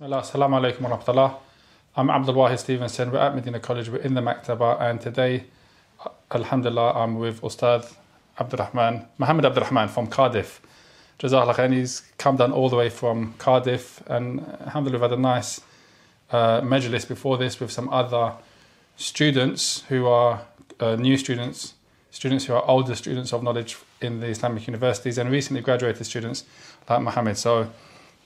Bismillah, assalamu alaikum wa rahmatullah. I'm Abdul Wahid Stephenson. We're at Medina College. We're in the Maktaba, and today, Alhamdulillah, I'm with Ustad Abdurrahman, Muhammad Abdurrahman from Cardiff. Jazakallah khair. He's come down all the way from Cardiff, and Alhamdulillah, we've had a nice uh, majlis before this with some other students who are uh, new students, students who are older students of knowledge in the Islamic universities, and recently graduated students like Muhammad. So,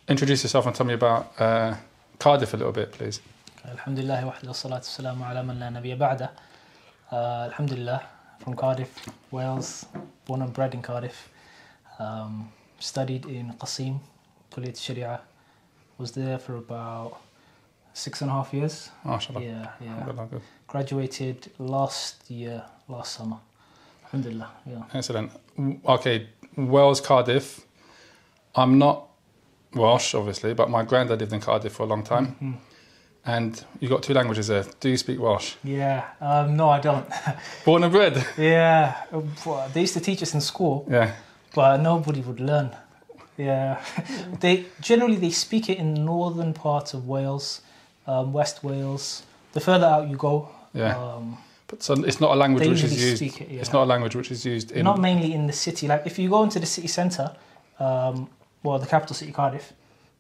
introduce yourself and tell me about uh, Cardiff a little bit, please. Alhamdulillah wa salatu wassalamu ala man la nabiyya ba'da. Uh, Alhamdulillah, from Cardiff, Wales, born and bred in Cardiff. Um, studied in Qassim, Kulit Sharia. Was there for about six and a half years. MashaAllah. Yeah, yeah. Graduated last year, last summer. Alhamdulillah, yeah. Excellent. Okay, Wales, Cardiff. I'm not Welsh, obviously, but my granddad lived in Cardiff for a long time. Mhm. And you got two languages there. Do you speak Welsh? Yeah, um, no, I don't. Born and bred? yeah, uh, they used to teach us in school, Yeah. but nobody would learn. Yeah, they generally they speak it in northern parts of Wales, um, West Wales. The further out you go, Yeah. um, But so it's not a language which is used. it. Yeah. It's not a language which is used in. not mainly in the city. Like if you go into the city centre, um, well, the capital city Cardiff,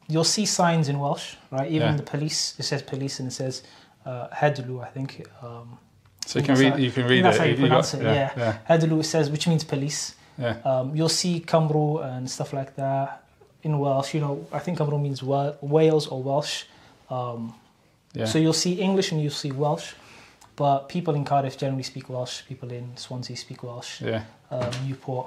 you'll see signs in Welsh, right? Even Yeah. the police, it says police and it says uh, Heddlu, I think. Um, so you can that's read. how- You can read that's it. how you You got- pronounce it, Yeah. Yeah. Heddlu it says, which means police. yeah. Um, you'll see Cymru and stuff like that in Welsh. You know, I think Cymru means Wa- Wales or Welsh. Um, yeah. So you'll see English and you'll see Welsh, but people in Cardiff generally speak Welsh. People in Swansea speak Welsh. yeah. Um, Newport,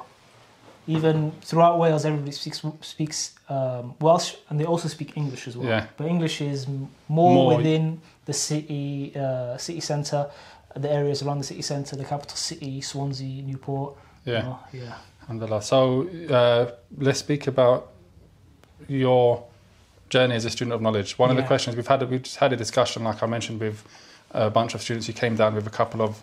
even throughout Wales, everybody speaks speaks um, Welsh, and they also speak English as well. Yeah. But English is more, More- within the city uh, city centre, the areas around the city centre, the capital city, Swansea, Newport. you Yeah. know, yeah. Alhamdulillah. So uh, let's speak about your journey as a student of knowledge. One of the questions we've had, we just had a discussion, like I mentioned, with a bunch of students who came down with a couple of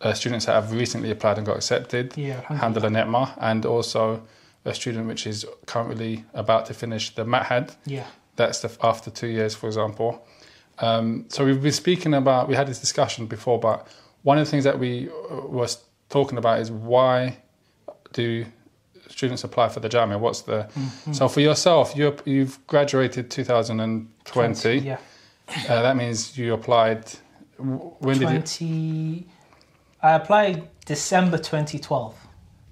uh, students that have recently applied and got accepted, Yeah, Alhamdulillah Netma, and also a student which is currently about to finish the Ma'had. Yeah, That's the, after two years, for example. Um, so we've been speaking about, we had this discussion before, but one of the things that we uh, was talking about is why do students apply for the Jamia? What's the Mhm. so for yourself? You you've graduated 2020. Yeah, Uh, that means you applied. When did you? I applied December 2012.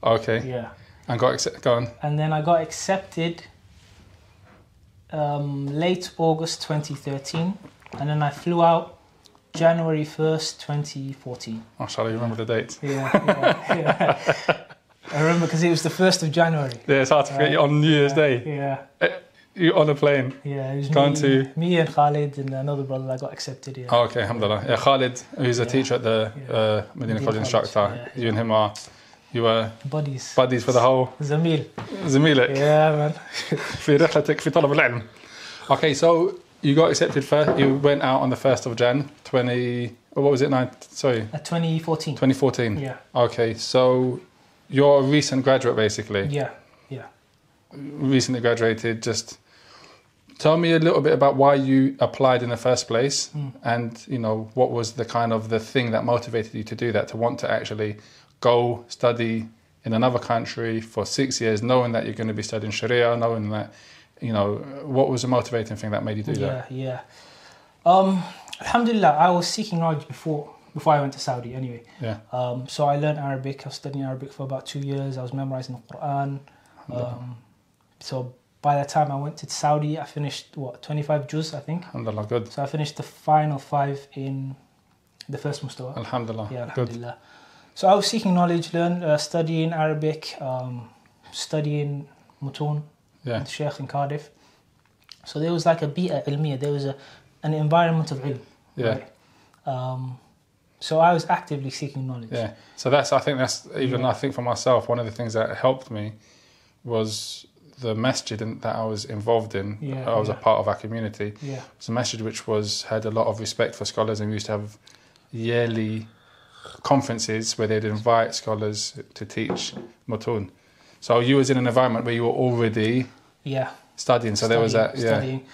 Okay, Yeah, and got accept, go on. and then I got accepted um, late August 2013, and then I flew out January 1st, 2014. Mashallah, you remember the date? Yeah, yeah, yeah. I remember because it was the 1st of January. Yeah, it's hard to forget you on New Year's Day. Yeah, You on a plane. yeah. It was Gone me, to- me and Khalid and another brother that got accepted. Yeah. Oh, okay, alhamdulillah. Yeah, Khalid, who's a Yeah. teacher at the Yeah. uh, Medina Medina College College, instructor, yeah, you and him are, you were Buddies. buddies for the whole Zamil. زميلك Yeah, man. في رحلتك في طلب العلم. Okay, so you got accepted first. You went out on the first of Jan, twenty. What was it? Nine. Sorry, At 2014. 2014. Yeah, Okay, so you're a recent graduate, basically. yeah. Recently graduated. Just tell me a little bit about why you applied in the first place, Mm. and you know what was the kind of the thing that motivated you to do that, to want to actually go study in another country for six years, knowing that you're going to be studying Sharia, knowing that, you know, what was the motivating thing that made you do that? Yeah, yeah. Um, Alhamdulillah, I was seeking knowledge before before I went to Saudi. Anyway, Yeah. um, so I learned Arabic. I was studying Arabic for about two years. I was memorizing the Quran. Um, so by the time I went to Saudi, I finished what twenty five juz, I think. Alhamdulillah, good. So I finished the final five in the first mustawa. Alhamdulillah, Yeah, good. Alhamdulillah. So I was seeking knowledge, learn, uh, studying Arabic, um, studying mutun, Yeah, with Sheikh in Cardiff. So there was like a bita ilmiya, there was a, an environment of ilm. yeah, Right? Um, so I was actively seeking knowledge. yeah. So that's, I think that's even, Yeah. I think for myself, one of the things that helped me was the masjid that I was involved in, yeah, I was yeah. a part of our community. Yeah. It was a masjid which was had a lot of respect for scholars, and we used to have yearly conferences where they'd invite scholars to teach mutun. So you was in an environment where you were already yeah studying. So studying, there was that yeah. Studying.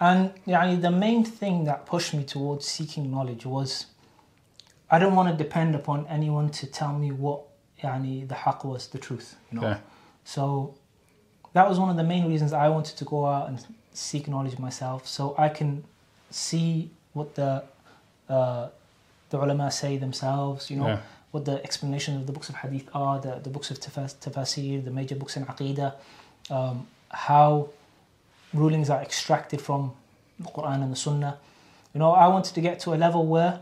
And yeah, the main thing that pushed me towards seeking knowledge was I don't want to depend upon anyone to tell me what yani, the haqq was, the truth. You know. Yeah. So that was one of the main reasons I wanted to go out and seek knowledge myself so I can see what the uh, the ulama say themselves, you know, Yeah. what the explanations of the books of hadith are, the, the books of tafas- tafasir, the major books in aqidah, um, how rulings are extracted from the Quran and the Sunnah. You know, I wanted to get to a level where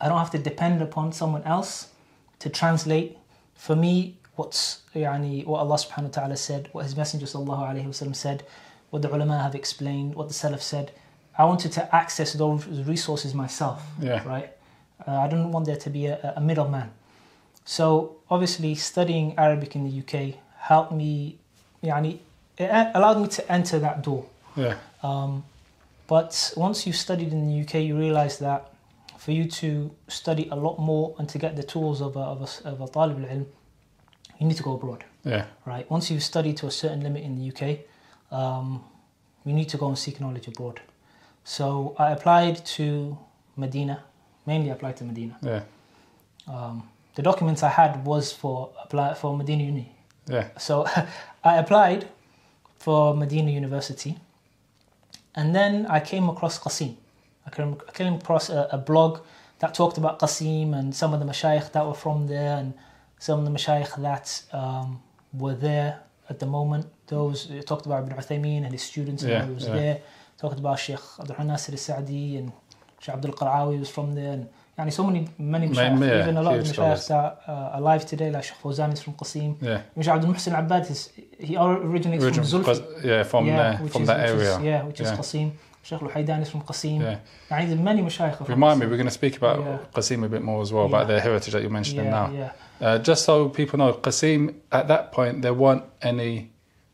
I don't have to depend upon someone else to translate for me what's يعني, what Allah subhanahu wa ta'ala said, what His Messenger sallallahu alayhi wa sallam said, what the ulama have explained, what the Salaf said. I wanted to access those resources myself, Yeah. right? Uh, I didn't want there to be a, a middleman. So obviously studying Arabic in the UK helped me, يعني, it allowed me to enter that door. Yeah. Um, but once you've studied in the UK, you realize that for you to study a lot more and to get the tools of a, of a, of a talib al-ilm, you need to go abroad, Yeah. right? Once you've studied to a certain limit in the UK, um, you need to go and seek knowledge abroad. So I applied to Medina, mainly applied to Medina. Yeah. Um, the documents I had was for apply for Medina Uni. Yeah. So I applied for Medina University, and then I came across Qassim. I came, I came across a, a blog that talked about Qassim and some of the mashayikh that were from there, and some of the mashayikh that um, were there at the moment. Those talked about Ibn Uthaymeen and his students yeah, who was yeah. there. Talked about Sheikh Abdul Nasir al-Sa'di and Sheikh Abdul Qara'awi was from there. And, yani so many, many mashayikh, yeah, even a lot of the that are uh, alive today, like Sheikh Fawzan is from Qassim. Yeah. Sheikh Abdul Muhsin al-Abbad, is, he originates Origin, from Zulfi. Yeah, from, yeah, there, from is, that area. Is, yeah, which is Qassim. Sheikh Luhaidan is from Qassim. Yeah. يعني many Remind me, we're going to speak about yeah. Qassim a bit more as well, yeah. about their heritage that you're mentioning yeah, now. Yeah. Uh, just so people know, Qassim, at that point, there weren't any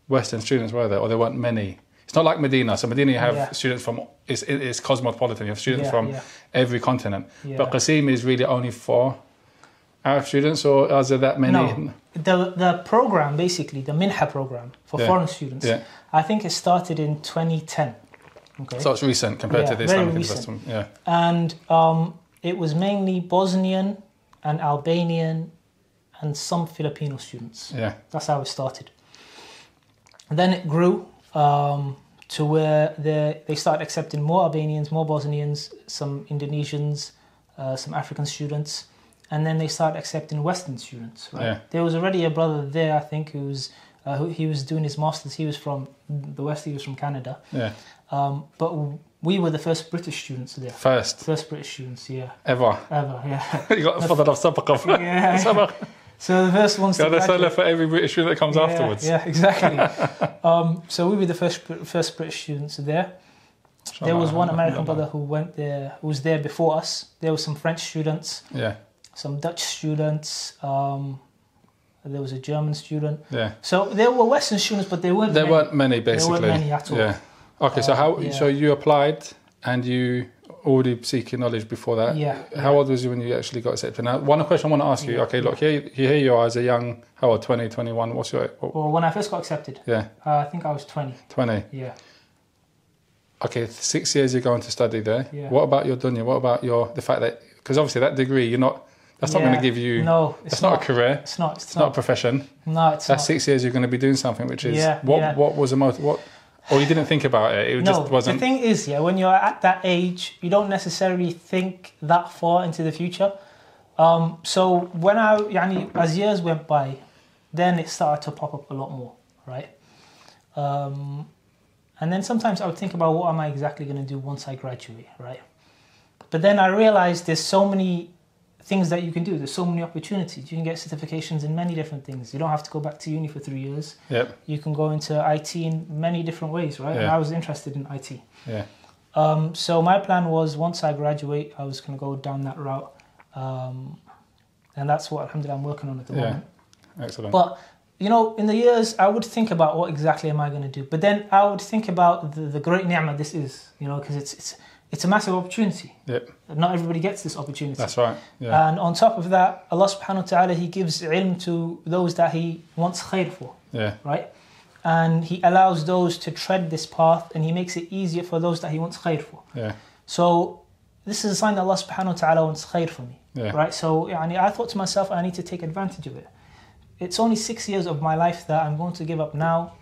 Western students, were there? Or there weren't many. It's not like Medina. So Medina, you have yeah. students from, it's, it's cosmopolitan. You have students from every continent. But Qassim is really only for Arab students, or are there that many? No. The, the program, basically, the Minha program for foreign students, I think it started in 2010. Okay. So it's recent compared Yeah, to the Islamic investment. Yeah. and um, it was mainly Bosnian and Albanian and some Filipino students. Yeah. That's how it started. And then it grew um, to where they they started accepting more Albanians, more Bosnians, some Indonesians, uh, some African students, and then they started accepting Western students. Right? Yeah. There was already a brother there, I think, who was uh, who, he was doing his masters. He was from the West. He was from Canada, Yeah. um, but we were the first British students there. First First British students, yeah, ever. ever, yeah. you got فضل of سبق yeah. سبق. So the first ones to Yeah, that's graduate- for every British student that comes yeah, afterwards. Yeah, exactly. um, so we were the first first British students there. There was one American brother who went there, who was there before us. There were some French students, Yeah. some Dutch students. Um, there was a German student. Yeah. So there were Western students, but there weren't. There many. weren't many basically. There weren't many at all. Yeah. Okay, so Uh, how yeah. so you applied and you already seeking knowledge before that? Yeah. How old was you when you actually got accepted? Now, one question I want to ask you. Yeah. Okay, look here, here you are as a young, how old? 20, 21. What's your? What, Well, when I first got accepted, yeah, uh, I think I was 20. 20. Yeah. Okay, six years you're going to study there. Yeah. What about your dunya? What about your the fact that because obviously that degree you're not. That's not going to give you. No, it's That's not, a career. It's not. It's, It's not a profession. No, it's That's not. six years you're going to be doing something which is Yeah, what yeah. what was the most what or you didn't think about it. It no, just wasn't. the thing is, yeah, when you're at that age, you don't necessarily think that far into the future. Um, so when I, yani, as years went by, then it started to pop up a lot more, right? Um, and then sometimes I would think about what am I exactly going to do once I graduate, right? But then I realized there's so many things that you can do. There's so many opportunities. You can get certifications in many different things. You don't have to go back to uni for three years Yep. you can go into IT in many different ways, right? And Yeah. I was interested in IT. Yeah. Um, so my plan was once I graduate, I was going to go down that route. Um, and that's what, alhamdulillah, I'm working on at the Yeah. moment. Excellent. But, you know, in the years, I would think about what exactly am I going to do. But then I would think about the, the great ni'mah this is, you know, because it's, it's, it's a massive opportunity. Yep. Not everybody gets this opportunity. That's right. Yeah. And on top of that, Allah subhanahu wa ta'ala, He gives ilm to those that He wants khair for. Yeah. Right? And He allows those to tread this path and He makes it easier for those that He wants khair for. Yeah. So this is a sign that Allah subhanahu wa ta'ala wants khair for me. Yeah. Right? So yani, I thought to myself, I need to take advantage of it. It's only six years of my life that I'm going to give up now.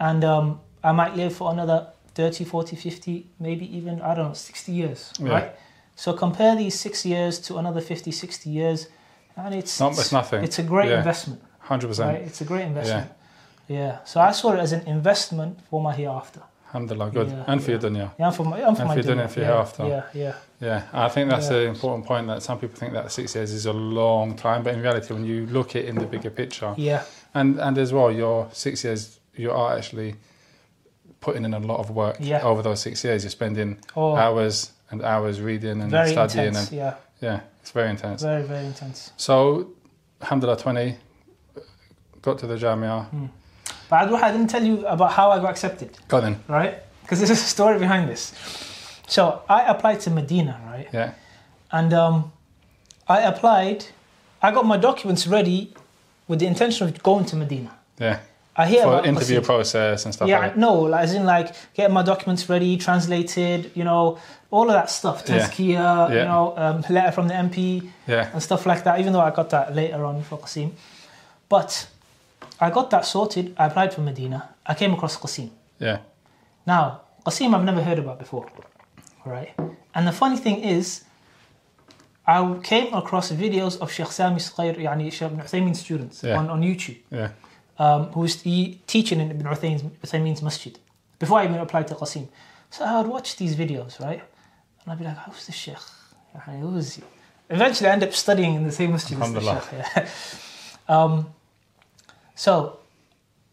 And um, I might live for another 30, 40, 50, maybe even, I don't know, 60 years. Yeah. Right? So compare these six years to another 50, 60 years. And it's, Not- it's nothing. It's a great Yeah. investment. Hundred Right? percent. It's a great investment. Yeah. yeah. So I saw it as an investment for my hereafter. Alhamdulillah, good. Yeah, and for yeah. your dunya. Yeah, and for my, and for And my for your dunya. dunya, for yeah, hereafter. Yeah, yeah. Yeah, I think that's Yeah. the important point that some people think that six years is a long time, but in reality, when you look at it in the bigger picture, Yeah, and and as well, your six years, you are actually putting in a lot of work Yeah. over those six years. You're spending oh, hours and hours reading and very studying, intense. and Yeah, yeah, it's very intense. very, very intense. So, alhamdulillah, twenty, got to the Jamia. But Abdul, I didn't tell you about how I got accepted, Go then, right? Because there's a story behind this. So I applied to Medina, right? yeah, And um, I applied, I got my documents ready with the intention of going to Medina. yeah, I hear for about, interview process and stuff. Yeah, like no, like, as in like getting my documents ready, translated, you know, all of that stuff. Tazkia, yeah. yeah. you know, um, letter from the MP, yeah. and stuff like that. Even though I got that later on for Qassim, but I got that sorted. I applied for Medina. I came across Qassim. Yeah. Now Qassim, I've never heard about before. All right. And the funny thing is, I came across videos of Sheikh Sami Sqair, yani Sheikh Uthaymeen students yeah. on, on YouTube. Yeah um, who was teaching in Ibn Uthaymeen's, masjid before I even applied to Qassim. So I would watch these videos, right? And I'd be like, who's this sheikh? Who is he? Eventually I end up studying in the same masjid as the sheikh. Yeah. um, so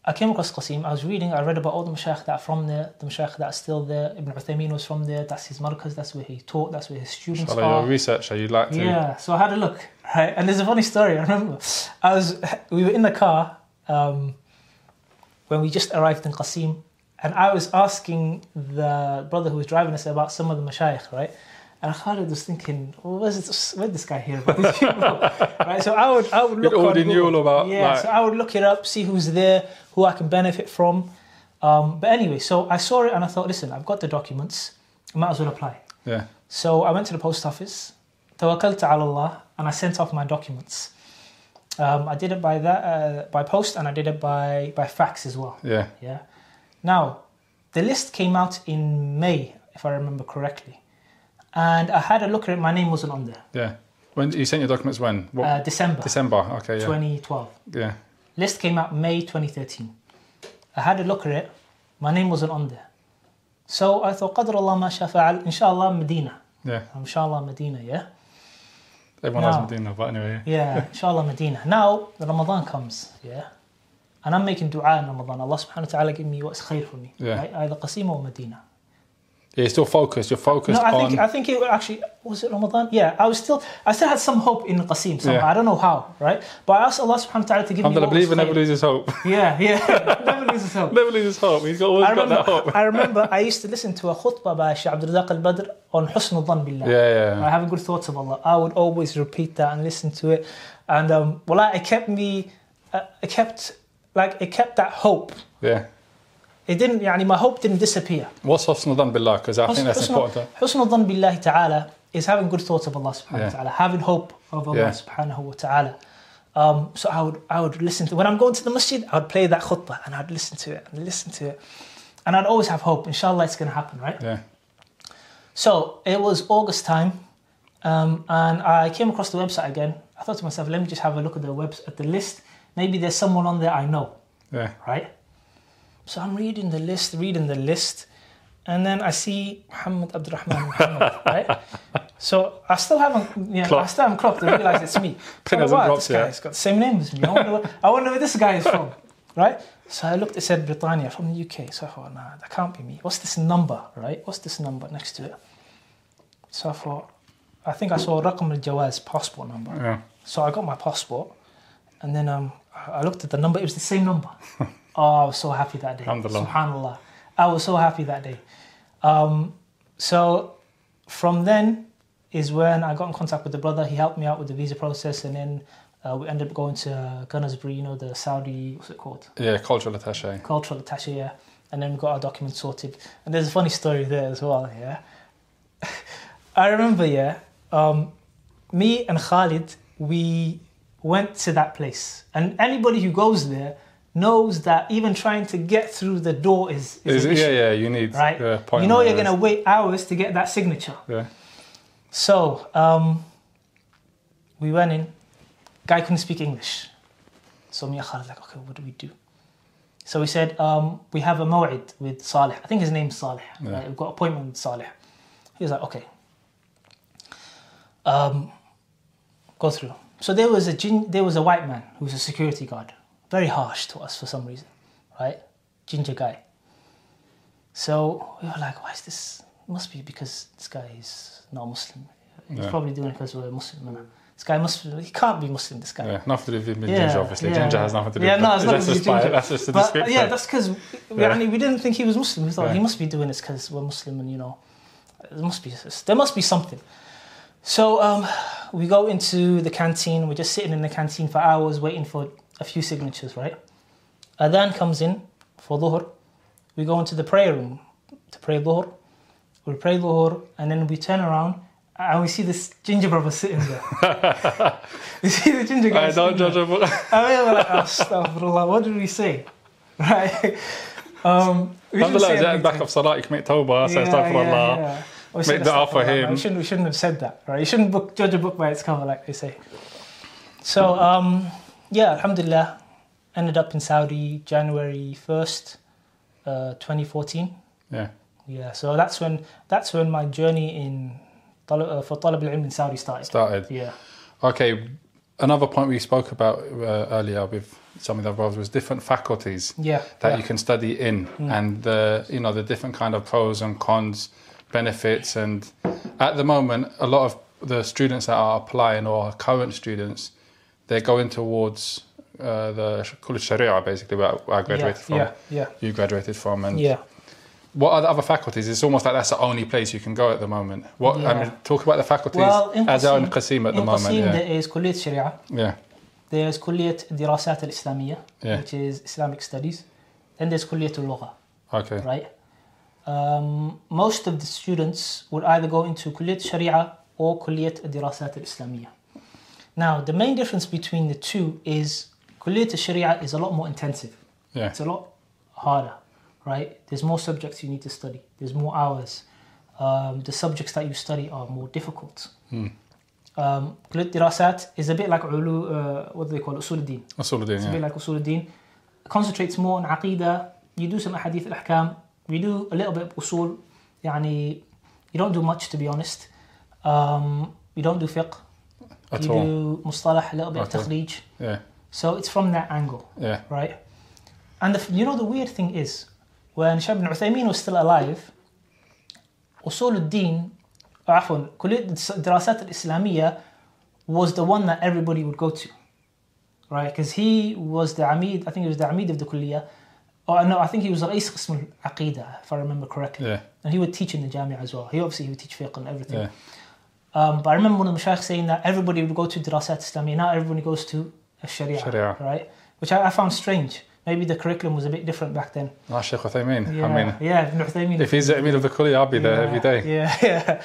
I came across Qassim, I was reading, I read about all the mashayikh that are from there, the mashayikh that are still there, Ibn Uthaymeen was from there, that's his markaz, that's where he taught, that's where his students Follow are. your researcher, uh, you like to. Yeah, so I had a look, right? And there's a funny story, I remember. I was, we were in the car, um, when we just arrived in Qassim, and I was asking the brother who was driving us about some of the mashayikh, right? And Khalid was thinking, well, where's this, where'd this guy hear about these people? right, so I would, I would look already knew all about, Yeah, like- so I would look it up, see who's there, who I can benefit from. Um, but anyway, so I saw it and I thought, listen, I've got the documents, I might as well apply. yeah, So I went to the post office, tawakkaltu ala Allah, and I sent off my documents. Um, I did it by that uh, by post, and I did it by by fax as well. yeah, Yeah. Now, the list came out in May, if I remember correctly, and I had a look at it. My name wasn't on there. yeah. When you sent your documents? When? What? Uh, December December. Okay. Yeah. 2012. Yeah. List came out May 2013. I had a look at it. My name wasn't on there. So I thought, قدر الله ما شاء فعل. Inshallah, Medina. Yeah. Inshallah, Medina. Yeah. Everyone No. knows Medina, but anyway. Yeah, inshallah Medina. Now the Ramadan comes, yeah. And I'm making dua in Ramadan. Allah subhanahu wa ta'ala give me what's khair for me. Yeah. Right? Either Qassim or Medina. Yeah, you're still focused. You're focused No, I on. think I think it actually was it Ramadan? Yeah, I was still I still had some hope in Qassim somehow. Yeah. I don't know how, right? But I asked Allah subhanahu wa ta'ala to give me Alhamdulillah, what was believe and never loses hope. Yeah, yeah. never loses hope. never loses hope. He's got, always I got that remember, hope. I remember I used to listen to a khutbah by Shaykh Abdul Razak al-Badr on Husn al Billah. Yeah, yeah. I have good thoughts of Allah. I would always repeat that and listen to it, and um, well, it kept me, uh, it kept like it kept that hope. Yeah It didn't, يعني, my hope didn't disappear. What's Husnul Dhan Billah? Because I think that's important. Husn al billahi ta'ala is having good thoughts of Allah subhanahu Yeah. wa ta'ala, having hope of Allah Yeah. subhanahu wa ta'ala. Um, so I would, I would listen to, when I'm going to the masjid, I would play that khutbah and I'd listen to it and listen to it. And I'd always have hope, inshallah it's going to happen, right? Yeah. So it was August time, um, and I came across the website again. I thought to myself, let me just have a look at the webs at the list. Maybe there's someone on there I know, Yeah. right? So I'm reading the list, reading the list, and then I see Muhammad Abdurrahman Muhammad, right? So I still haven't, you know, I still haven't clocked and realised it's me. Pin So, hasn't wow, dropped this yet. guy's got the same name as me. I wonder, where, I wonder where this guy is from, right? So I looked, it said Britannia from the UK. So I thought, nah, that can't be me. What's this number, right? What's this number next to it? So I thought, I think I saw Raqam al Jawaz passport number. Yeah. So I got my passport, and then um, I looked at the number. It was the same number. oh, I was so happy that day. Alhamdulillah. Subhanallah. I was so happy that day. Um, so from then is when I got in contact with the brother. He helped me out with the visa process, and then Uh, we ended up going to Gunnersbury, you know, the Saudi, what's it called? Yeah, cultural attaché. cultural attaché, yeah. And then we got our documents sorted. And there's a funny story there as well, yeah. I remember, yeah, um, me and Khalid, we went to that place. And anybody who goes there knows that even trying to get through the door is, is Is yeah, yeah, you need right? uh, you know you're going to wait hours to get that signature. Yeah. So um, we went in. Guy couldn't speak English. So me and like, okay, what do we do? So we said, um, we have a maw'id with Saleh. I think his name's Saleh. Yeah. Right? We've got appointment with Saleh. He was like, okay. Um, go through. So there was a there was a white man who was a security guard, very harsh to us for some reason, right? Ginger guy. So we were like, why is this? Must be because this guy is not Muslim. He's Yeah. probably doing it because we're Muslim. innit? This guy must. He can't be Muslim. This guy. Yeah, nothing to do with Yeah, ginger, obviously. yeah. Ginger has nothing to do Yeah, with no, it's not that's, just by, that's just a But, description. yeah, that's because we, Yeah. We didn't think he was Muslim. We thought he must be doing this because we're Muslim, and you know, there must be there must be something. So um, we go into the canteen. We're just sitting in the canteen for hours, waiting for a few signatures. Right, Adhan comes in for dhuhr. We go into the prayer room to pray dhuhr. We pray dhuhr, and then we turn around. And we see this ginger brother sitting there. you see the ginger guy. I don't judge a book. I mean, we're like, astaghfirullah, what did we say? Right? Um, we Alhamdulillah, say back of Salah, you can make tawbah, say astaghfirullah. yeah, yeah. Make dua for him. We shouldn't, we shouldn't have said that, right? You shouldn't book, judge a book by its cover, like they say. So, um, yeah, alhamdulillah, ended up in Saudi January 1st, uh, 2014. Yeah. Yeah, so that's when that's when my journey in uh, for Talab al-Ilm in Saudi started. Started. Yeah. Okay, another point we spoke about uh, earlier with some of the brothers was different faculties Yeah. that yeah. you can study in and the you know the different kind of pros and cons benefits and at the moment a lot of the students that are applying or are current students they're going towards uh, the College Sharia, basically, where I graduated yeah, from. Yeah, yeah. You graduated from, and yeah. What are the other faculties? It's almost like that's the only place you can go at the moment. What yeah. I mean, talk about the faculties well, in Qassim, at the moment. Qassim, yeah. there is College Sharia. Yeah. There is Kulliyat Dirasat al-Islamiyya, yeah. which is Islamic studies. Then there's Kulliyat al-Lugha. Okay. Right. Um, most of the students will either go into Kulliyat Sharia or Kulliyat Dirasat al-Islamiyya. Now, the main difference between the two is Kulliyat al-Sharia is a lot more intensive. Yeah. It's a lot harder, right? There's more subjects you need to study. There's more hours. Um, the subjects that you study are more difficult. Hmm. Um, Dirasat is a bit like ulu, uh, what do they call it? Usul din Usul din It's yeah. a bit like Usul din Concentrates more on Aqidah. You do some Ahadith al-Ahkam. You do a little bit of Usul. يعني you don't do much, to be honest. Um, you don't do fiqh. at you all do مصطلح, a little bit Okay. of تخريج. yeah So it's from that angle. yeah right? And the, you know the weird thing is, when Shaykh ibn Uthaymeen was still alive, أصول الدين عفوا كلية الدراسات الإسلامية was the one that everybody would go to, right? Because he was the Amid, I think he was the Amid of the كلية. Oh no, I think he was رئيس قسم العقيدة, if I remember correctly. yeah And he would teach in the Jamia as well. He obviously he would teach fiqh and everything. yeah Um, but I remember one of the Mashaykh saying that everybody would go to Dirasat Islamiyya, now everybody goes to Sharia, Sharia. right? Which I, I found strange. Maybe the curriculum was a bit different back then. Ah, Sheikh Uthaymeen. Yeah, I mean, yeah, Ibn Uthaymeen. if he's the Emir of the Kuli, I'll be there every day. Yeah, yeah,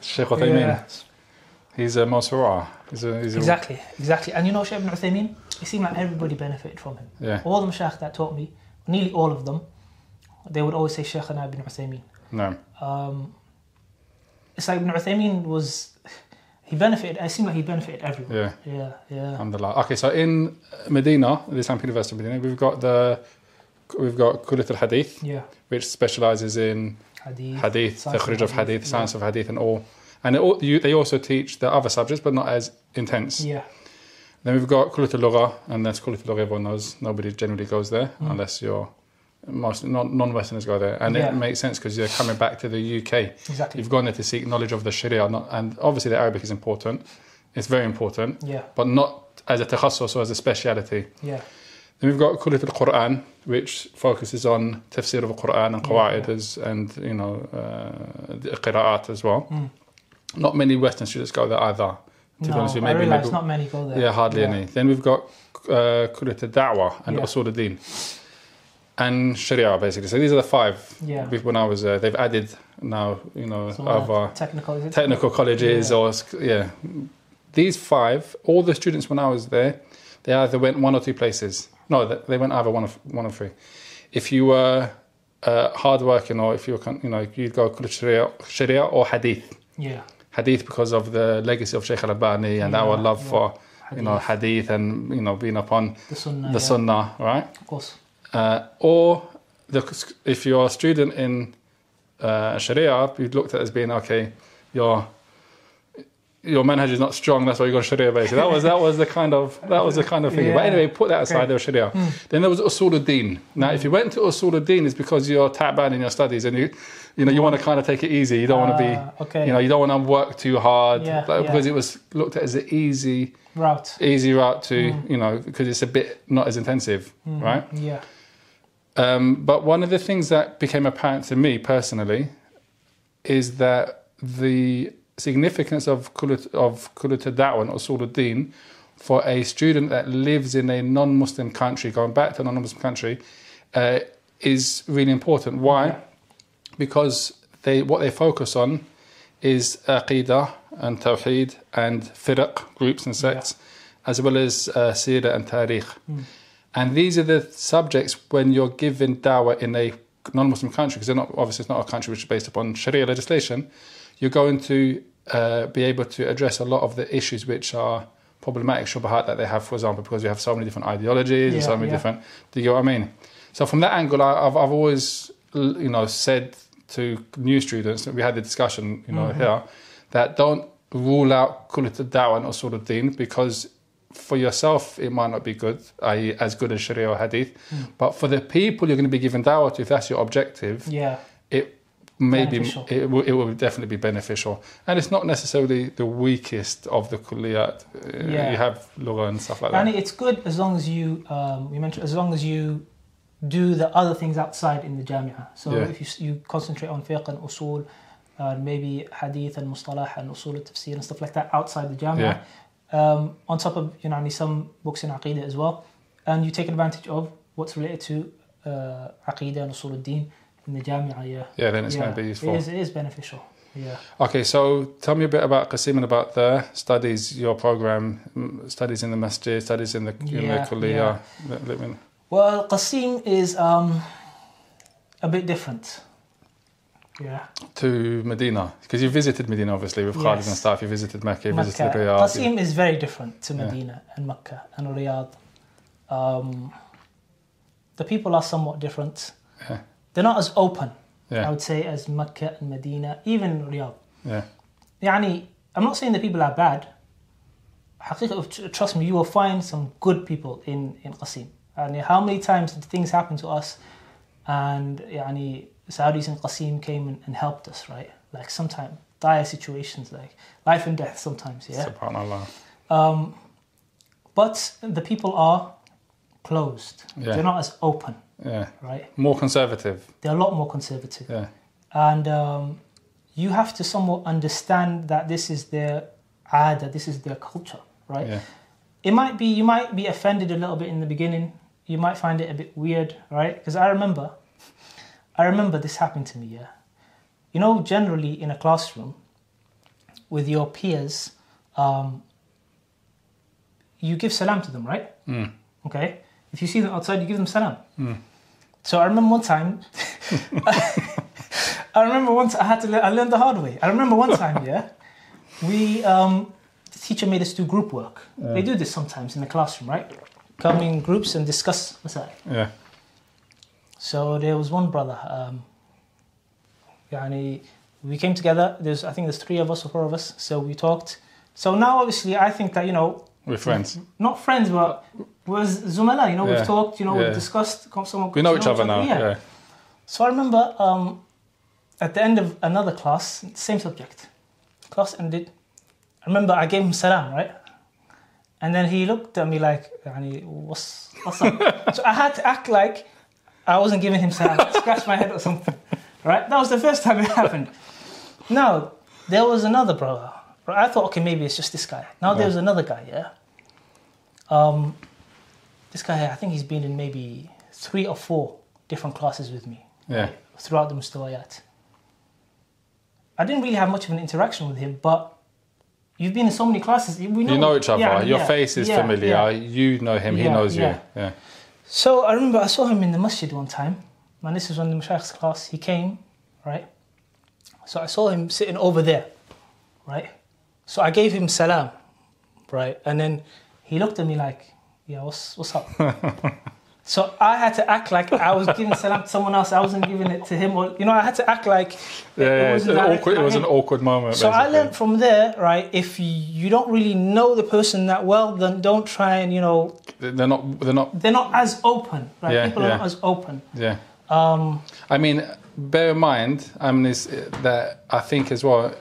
Sheikh Uthaymeen. yeah. He's a Mosura. He's a, he's a, Exactly, exactly. And you know Shaykh Ibn Uthaymeen? It seemed like everybody benefited from him. Yeah. All the Mashaykh that taught me, nearly all of them, they would always say Shaykhana Ibn Uthaymeen. No. Um, it's like Ibn Uthaymeen was, he benefited, it seemed like he benefited everyone. Yeah. Yeah, yeah. Alhamdulillah. Okay, so in Medina, the Islamic University of Medina, we've got the we've got Kulit al Hadith, Yeah. which specializes in Hadith. Hadith, the of Hadith, yeah. science of Hadith, and all. And all- you, they also teach the other subjects, but not as intense. Yeah. Then we've got Kulit al Lugha, and that's Kulit al Lugha. Everyone knows nobody generally goes there Mm. unless you're most non- non-Westerners go there, and Yeah. it makes sense because you're coming back to the UK. Exactly. You've gone there to seek knowledge of the Sharia, not, and obviously the Arabic is important. It's very important, Yeah. but not as a takhassus or as a speciality. Yeah. Then we've got Kulit al-Quran, which focuses on tafsir of the Quran and Yeah, qawa'id yeah. as- and, you know, uh, the qira'at as well. Mm. Not many Western students go there either. To no, be honest with I maybe, maybe not many go there. yeah, hardly any. Then we've got uh, Kulit al-Da'wah and Yeah. Usul al-Din and Sharia basically. So these are the five. Yeah. When I was there, they've added now, you know, Some other technical, technical colleges Yeah. or yeah. These five, all the students when I was there, they either went one or two places. No, they- went either one of one of three. If you were uh, hardworking or if you were, you know, you'd go Sharia, Sharia or Hadith. Yeah. Hadith because of the legacy of Sheikh Al-Albani and Yeah, our love yeah. for you know Hadith and you know being upon the sunnah. the yeah, Sunnah, right? Of course. Uh, or the, if you're a student in uh, Sharia, you'd looked at as being okay, your your manhaj is not strong. That's why you got Sharia basically. That was that was the kind of that was the kind of thing. But anyway, put that aside. Okay. There was Sharia. Then there was Usul al-Din. Now, if you went to Usul al-Din, it's because you're taban in your studies and you you know you want to kind of take it easy. You don't want to be Ah, okay. you know you don't want to work too hard Yeah, like, yeah. because it was looked at as an easy route. easy route to you know because it's a bit not as intensive, right? Yeah. Um, but one of the things that became apparent to me personally is that the significance of kulut of kulut da'wah and usul al-din for a student that lives in a non-Muslim country, going back to a non-Muslim country, uh, is really important. Why? Because they what they focus on is aqidah and tawheed and firq groups and sects, as well as uh, seerah and tarikh. And these are the subjects when you're given dawah in a non-Muslim country, because they're not obviously it's not a country which is based upon Sharia legislation. You're going to uh, be able to address a lot of the issues which are problematic shubahat that they have, for example, because you have so many different ideologies and so many yeah. different. Do you get what I mean? So from that angle, I, I've I've always you know said to new students we had the discussion you know Mm-hmm. here that don't rule out kulit al-da'wah and usul al-din because for yourself it might not be good, i.e. as good as Sharia or Hadith, Mm. but for the people you're going to be giving da'wah to, if that's your objective, Yeah. it may Beneficial. be it will, it will definitely be beneficial, and it's not necessarily the weakest of the kulliyat. Uh, Yeah. You have lugha and stuff like that. And it's good as long as you, um, you mentioned, as long as you do the other things outside in the jamia. So Yeah. if you, you concentrate on fiqh and usul, uh, maybe hadith and mustalah and usul al-tafsir and stuff like that outside the jamia. Um, on top of, you know, some books in aqidah as well. And you take advantage of what's related to uh, aqidah and usul al-din in the jamia. Yeah. yeah, then it's yeah. going to be useful. It is, it is beneficial. Yeah. Okay, so tell me a bit about Qassim and about the studies, your program, studies in the masjid, studies in the in the Yeah, yeah. Let- let me- Well, Qassim is um, a bit different yeah. to Medina? Because you visited Medina, obviously, with yes. And stuff. You visited Mecca, you visited Riyadh. Qassim is very different to Medina yeah. and Mecca and Riyadh. Um, the people are somewhat different. Yeah. They're not as open, I would say, as Mecca and Medina, even Riyadh. Yeah. Yani, I'm not saying the people are bad. Trust me, you will find some good people in, in Qassim. And how many times did things happen to us and yani, Saudis and Qassim came and, and helped us, right? Like sometimes dire situations, like life and death sometimes, yeah? subhanallah. Um, but the people are closed. Yeah. They're not as open, Yeah, right? more conservative. They're a lot more conservative. Yeah, And um, you have to somewhat understand that this is their ada, this is their culture, right? yeah, It might be, you might be offended a little bit in the beginning. You might find it a bit weird, right? Because I remember, I remember this happened to me, yeah. You know, generally in a classroom with your peers, um, you give salam to them, right? Mm. Okay. If you see them outside, you give them salam. So I remember one time. I remember once I had to. le- I learned the hard way. I remember one time, yeah, we um, the teacher made us do group work. They do this sometimes in the classroom, right? Come in groups and discuss masa'il. yeah, So there was one brother. Um, yani, we came together. There's I think there's three of us or four of us. So we talked. So now obviously I think that you know we're friends. not friends, but was Zumala. You know, Yeah. we've talked. You know, Yeah. we've discussed. Someone, We know each other now. Yeah, So I remember um, at the end of another class, same subject. Class ended. I remember I gave him salam, right? And then he looked at me like, "Yani, what's, what's up? so I had to act like I wasn't giving him salam, scratch my head or something, right? That was the first time it happened. Now, there was another brother. Right, I thought, okay, maybe it's just this guy. Now there's another guy, yeah. Um, this guy, I think he's been in maybe three or four different classes with me Yeah. throughout the mustawayat. I didn't really have much of an interaction with him, but you've been in so many classes. We know, You know each other. Yeah, Your yeah, face is yeah, familiar. yeah. You know him. He Yeah, knows yeah. you. Yeah. So I remember I saw him in the masjid one time. And this was when the Mashaykh's class. He came, right? So I saw him sitting over there, right? So I gave him salam, right? And then he looked at me like, yeah, what's, what's up? so I had to act like I was giving salam to someone else. I wasn't giving it to him. Or, you know, I had to act like Yeah, yeah, wasn't it's an awkward, it was an awkward moment. So I learned from there, right? If you don't really know the person that well, then don't try and, you know, They're not. They're not. they're not as open, right? Yeah, People are not as open. Yeah. Um, I mean, bear in mind, I mean, is that I think as well,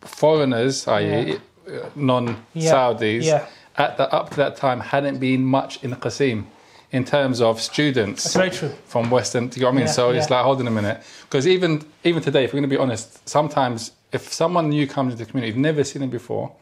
foreigners, i.e., uh non-Saudis, Yeah. At the up to that time hadn't been much in Qassim in terms of students That's very true. from Western. Do you know what I mean? Yeah, so it's yeah. like, hold on a minute, because even even today, if we're going to be honest, sometimes if someone new comes into the community, you've never seen them before,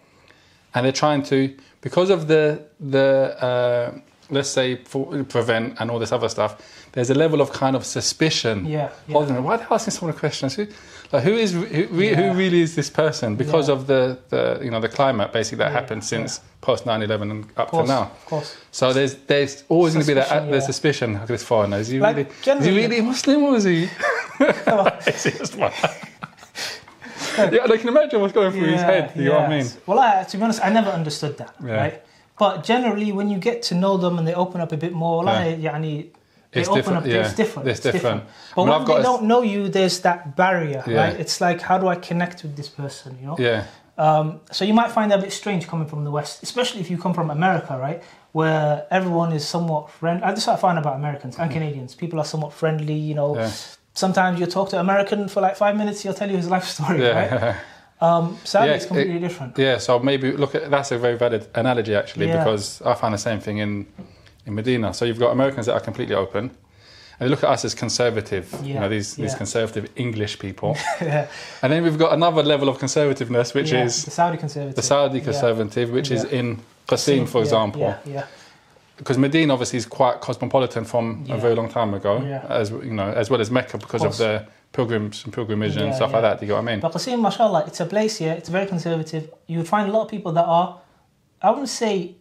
and they're trying to because of the the uh, let's say for, prevent and all this other stuff. There's a level of kind of suspicion. Yeah, Hold yeah. on, why are they asking someone questions? Who, like, who is who, re- Yeah. who really is this person? Because Yeah. of the, the you know the climate basically that Yeah, happened since post 9/11 and up Of course, to now. of course. So there's there's always going to be that Suspicion, the yeah. suspicion of this foreigner. Is he Like, really is he generally- really Muslim or is he? is he just one? yeah, I can imagine what's going through his head. You know what I mean? yes. Well, I, to be honest, I never understood that, Yeah. right? But generally, when you get to know them and they open up a bit more, like, يعني, they It's open different, up, yeah. it's different. It's different. But I mean, when I've they don't know you, there's that barrier, Yeah. right? It's like, how do I connect with this person, you know? Yeah, Um, so you might find that a bit strange coming from the West, especially if you come from America, right? Where everyone is somewhat friendly. I just what I find about Americans and Canadians. People are somewhat friendly, you know. Yeah. Sometimes you talk to an American for like five minutes, he'll tell you his life story, right? Um, Saudi Yeah, it's completely it- different. yeah. So maybe look at that's a very valid analogy actually Yeah. because I find the same thing in in Medina. So you've got Americans that are completely open. And they look at us as conservative, you know, these, these conservative English people. yeah, and then we've got another level of conservativeness, which yeah, is the Saudi conservative. the Saudi Yeah. conservative, which is in Qassim, for Yeah, example. Yeah, yeah. Because Medina obviously is quite cosmopolitan from Yeah. a very long time ago, Yeah. as you know, as well as Mecca because of, course. the pilgrims and pilgrimage and Yeah, stuff like that. Do you get what I mean? But Qassim, mashallah, it's a place here, it's very conservative. You would find a lot of people that are, I wouldn't say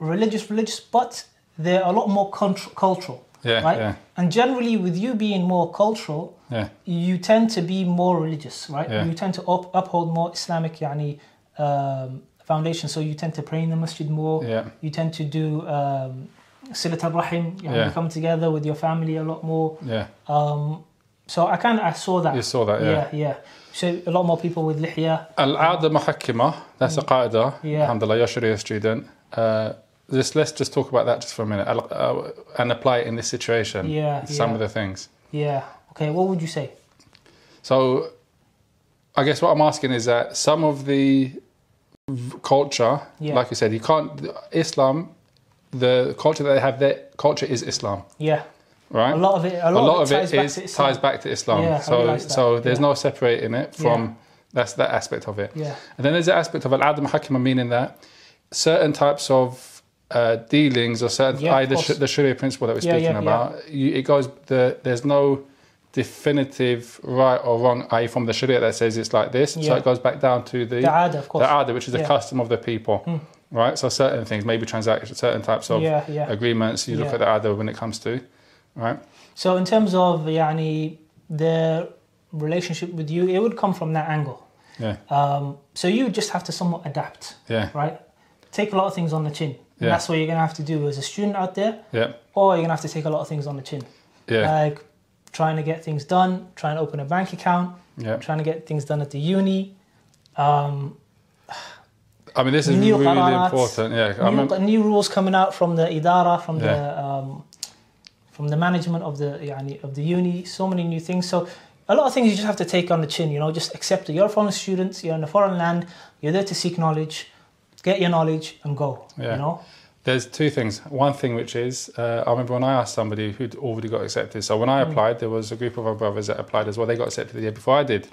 religious, religious, but they're a lot more contr- cultural. Yeah, right? yeah, And generally, with you being more cultural, yeah, you tend to be more religious, right? Yeah. You tend to up, uphold more Islamic yani, um, foundation. So you tend to pray in the masjid more. yeah, You tend to do um, silat al-rahim. yani Yeah. You come together with your family a lot more. yeah. Um, so I kind of I saw that. You saw that, yeah. yeah, yeah. So a lot more people with lihya. Al-Aada Muhakkima, that's a qaida. Yeah. Alhamdulillah, you're a student. Uh, just, let's just talk about that just for a minute uh, and apply it in this situation. Yeah, Some yeah. of the things. Yeah. Okay. What would you say? So, I guess what I'm asking is that some of the culture, Yeah. like you said, you can't. Islam, the culture that they have, their culture is Islam, Yeah. right? A lot of it. A A lot, lot of it ties back is to Islam. ties back to Islam. Yeah, so, so there's Yeah. no separating it from. That's that aspect of it. Yeah. And then there's the aspect of al-Aada Muhakkima, meaning that certain types of uh, dealings or certain Yeah, the, course. sh- the Sharia principle that we're Yeah, speaking yeah, about, You, it goes the there's no definitive right or wrong, i.e., from the Sharia that says it's like this. So it goes back down to the The ada, of course. the ada, which is the custom of the people, right? So certain things, maybe transactions, certain types of Yeah, yeah. agreements, you look at the other when it comes to, right? So in terms of yani, their relationship with you, it would come from that angle. Yeah, Um, so you just have to somewhat adapt, yeah, right? Take a lot of things on the chin. And Yeah. that's what you're gonna have to do as a student out there, yeah, or you're gonna have to take a lot of things on the chin, yeah, like trying to get things done, trying to open a bank account, yeah. trying to get things done at the uni. Um, I mean, this is New really important. Yeah, I new, new rules coming out from the idara, from Yeah. the um, from the management of the yani, of the uni. So many new things. So a lot of things you just have to take on the chin. You know, just accept that You're a foreign student. You're in a foreign land. You're there to seek knowledge. Get your knowledge and go. Yeah. You know. There's two things. One thing which is, uh, I remember when I asked somebody who'd already got accepted. So when I Mm. applied, there was a group of our brothers that applied as well. They got accepted the year before I did.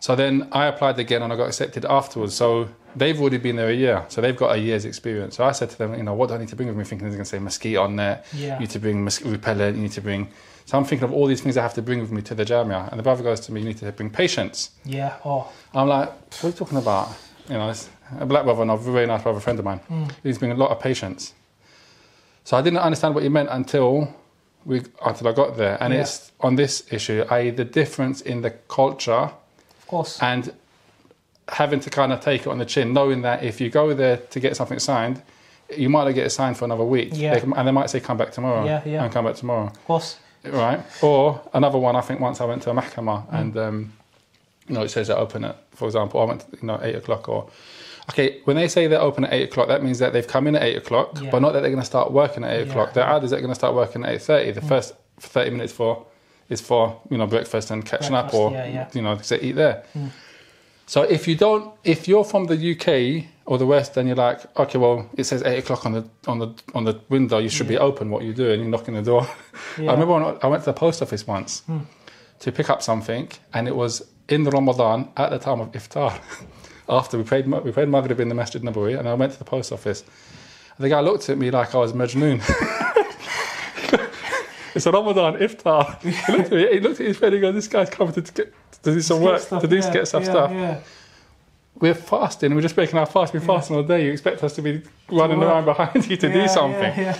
So then I applied again and I got accepted afterwards. So they've already been there a year. So they've got a year's experience. So I said to them, you know, what do I need to bring with me? Thinking they're going to say mosquito net, Yeah. you need to bring mosquito repellent, you need to bring. So I'm thinking of all these things I have to bring with me to the jamia. And the brother goes to me, you need to bring patience. Yeah. Oh. I'm like, what are you talking about? You know, it's a black brother and a very nice brother friend of mine. Mm. He's been a lot of patience. So I didn't understand what he meant until we until I got there. And Yeah. it's on this issue, i.e. the difference in the culture Of course. and having to kind of take it on the chin, knowing that if you go there to get something signed, you might not get it signed for another week. Yeah. They can- and they might say come back tomorrow. Yeah, yeah. And come back tomorrow. of course. Right. Or another one, I think once I went to a mahkama Mm. and, um, you know, it says they're open at, for example, I went, to, you know, eight o'clock or, okay, when they say they're open at eight o'clock, that means that they've come in at eight o'clock, Yeah. but not that they're going to start working at eight Yeah. o'clock. They're others that are going to start working at 8.30. The first 30 minutes for, is for, you know, breakfast and catching up or, yeah, you know, to eat there. Mm. So if you don't, if you're from the UK or the West, then you're like, okay, well, it says eight o'clock on the on the on the window. You should be open. What you doing? You're knocking the door. I remember when I went to the post office once Hmm. to pick up something, and it was in the Ramadan at the time of iftar. After we prayed, we prayed Maghrib in the Masjid Nabawi, and I went to the post office. And The guy looked at me like I was Majnoon. it's a Ramadan iftar. He looked at me. He looked at his friend. He goes, "This guy's coming to get to do some work, stuff, to do yeah, get some yeah, stuff." Yeah. We're fasting. We're just breaking our fast. We're Yeah. fasting all day. You expect us to be running work. around behind you to do something.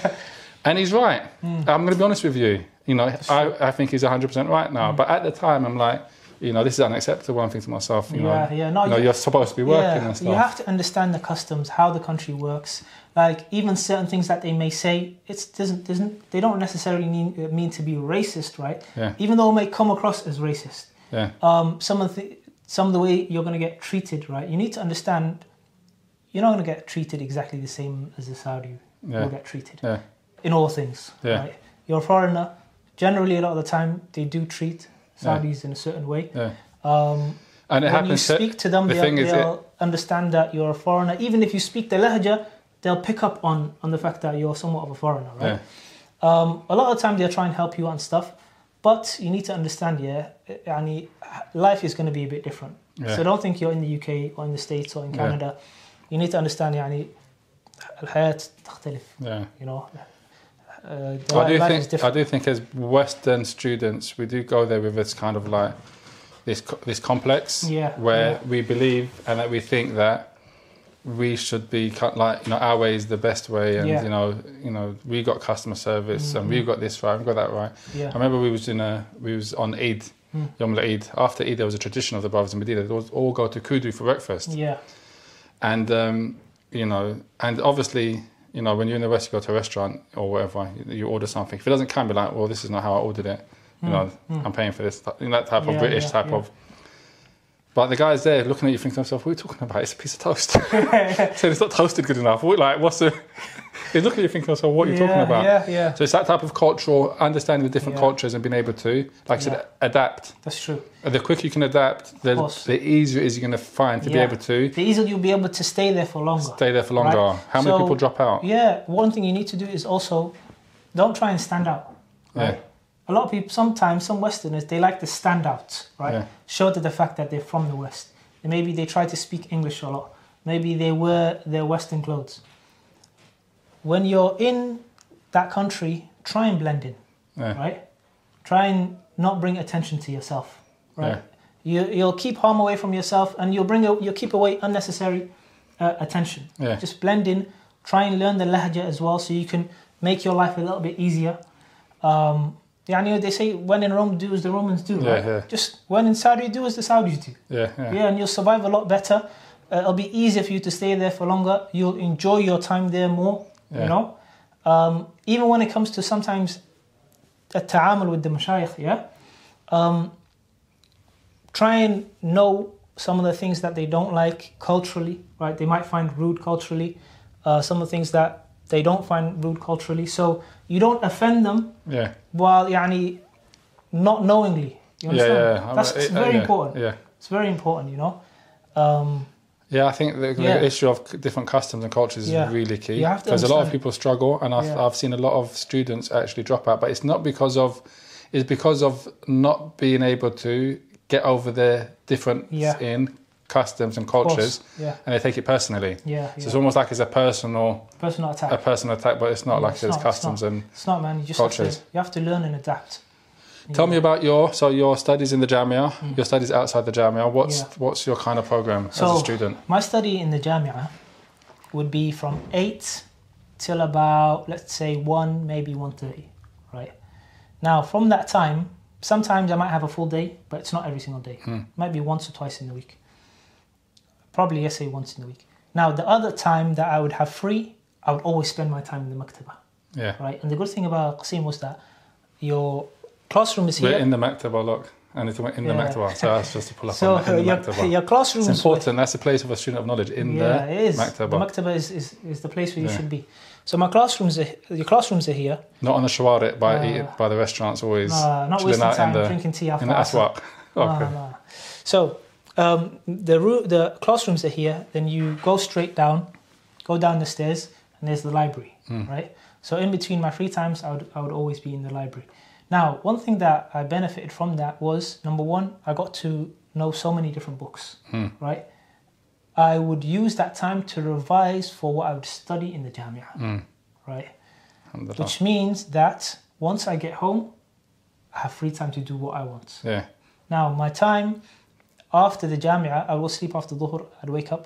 And he's right. Mm. I'm going to be honest with you. You know, I, I think he's 100% right now. Mm. But at the time, I'm like, you know, this is unacceptable. I'm thinking to myself, you yeah, know, yeah. No, you know, you- you're supposed to be working yeah, and stuff. You have to understand the customs, how the country works. Like even certain things that they may say, it doesn't doesn't they don't necessarily mean, mean to be racist, right? Yeah. Even though it may come across as racist. yeah, Um, some of the some of the way you're going to get treated, right? You need to understand. You're not going to get treated exactly the same as the Saudi yeah, will get treated yeah, in all things. Yeah. Right? You're a foreigner. Generally, a lot of the time, they do treat. Saudis in a certain way. yeah. Um, And it when you happens. to- speak to them, the they'll, thing is they'll understand that you're a foreigner. Even if you speak the lahja, they'll pick up on, on the fact that you're somewhat of a foreigner, right? yeah, Um, a lot of the time, they'll try and help you and stuff. But you need to understand, yeah, yani, life is going to be a bit different. yeah, So don't think you're in the UK or in the States or in Yeah. Canada. You need to understand, يعني الحياة تختلف, yeah. you know. uh, I do li- life is think I do think as Western students, we do go there with this kind of like this this complex Yeah, where yeah. we believe and that we think that we should be cut like you know our way is the best way and Yeah. you know you know we got customer service and Mhm. we've got this right we've got that right Yeah. I remember we was in a we was on Eid Mm. Yom Eid after Eid there was a tradition of the brothers in Medina they would all go to Kudu for breakfast Yeah. and um, you know and obviously you know when you're in the West you go to a restaurant or whatever you, order something. If it doesn't come be like well this is not how I ordered it. You Mm, know mm. I'm paying for this you know, that type of British yeah, type yeah. of but the guy's there looking at you thinking to himself what are you talking about? It's a piece of toast. So it's not toasted good enough. Like what's the he's looking at you thinking so what are you talking about Yeah, yeah. so it's that type of cultural understanding the different Yeah. cultures and being able to like I said Yeah. adapt That's true. the quicker you can adapt the, the easier it is you're going to find to be able to The easier you'll be able to stay there for longer. stay there for longer Right. how many So- people drop out Yeah, one thing you need to do is also don't try and stand out. Right? Yeah. A lot of people, sometimes some Westerners, they like to stand out, right? Yeah. Show to the fact that they're from the West. And maybe they try to speak English a lot. Maybe they wear their Western clothes. When you're in that country, try and blend in, Yeah. right? Try and not bring attention to yourself, right? Yeah. You, you'll keep harm away from yourself, and you'll bring a, you'll keep away unnecessary uh, attention. Yeah. Just blend in. Try and learn the lahja as well, so you can make your life a little bit easier. Um, yeah, I know they say when in Rome, do as the Romans do. Yeah, right? yeah. Just when in Saudi, do as the Saudis do. Yeah, yeah, Yeah, and you'll survive a lot better. Uh, it'll be easier for you to stay there for longer. You'll enjoy your time there more Yeah. You know, um, even when it comes to sometimes a ta'amul with the mashayikh, yeah. Um, try and know some of the things that they don't like culturally, right? They might find rude culturally. Uh, some of the things that they don't find rude culturally. So you don't offend them yeah, while يعني not knowingly. You yeah, understand? yeah. I'm- That's uh, it's uh, very yeah, important. Yeah, It's very important, you know. Um, yeah. I think the, the issue of different customs and cultures Yeah. is really key because a lot of people struggle, and I've Yeah. I've seen a lot of students actually drop out. But it's not because of it's because of not being able to get over the difference Yeah. in customs and cultures, Yeah, and they take it personally. yeah, So it's almost like it's a personal, Personal attack. a personal attack, but it's not Yeah, like it's it's, not, it's customs and. it's not, man. You just have Cultures. to, you have to learn and adapt. Tell Yeah. me about your so your studies in the Jamia, Mm. your studies outside the Jamia. What's Yeah. what's your kind of program as a So- student? My study in the Jamia would be from 8 till about, let's say, 1, maybe 1.30, right? Now, from that time, sometimes I might have a full day, but it's not every single day. Hmm. Might be once or twice in the week. Probably, let's say, once in the week. Now, the other time that I would have free, I would always spend my time in the maktaba, Yeah, right? And the good thing about Qassim was that your classroom is we're here. in the Maktaba. Look, and it's in the Yeah. Maktaba. So that's just to pull up so on the, in the your, Maktaba. your classrooms It's important. That's the place of a student of knowledge in yeah, the it is. Maktaba. The maktaba is, is, is the place where you Yeah. should be. So my classrooms are your classrooms are here. Not on the shawarit by Uh, by the restaurants. Always Uh, not wasting time the drinking tea after in the Asr. aswaq. No, no. So um, the the classrooms are here. Then you go straight down, go down the stairs, and there's the library, Hmm. right? So in between my free times, I would I would always be in the library. Now, one thing that I benefited from that was number one, I got to know so many different books, Hmm. right? I would use that time to revise for what I would study in the Jamia, Mm. right? Which means that once I get home, I have free time to do what I want. Yeah. Now, my time after the Jamia, I will sleep after Dhuhr, I'd wake up,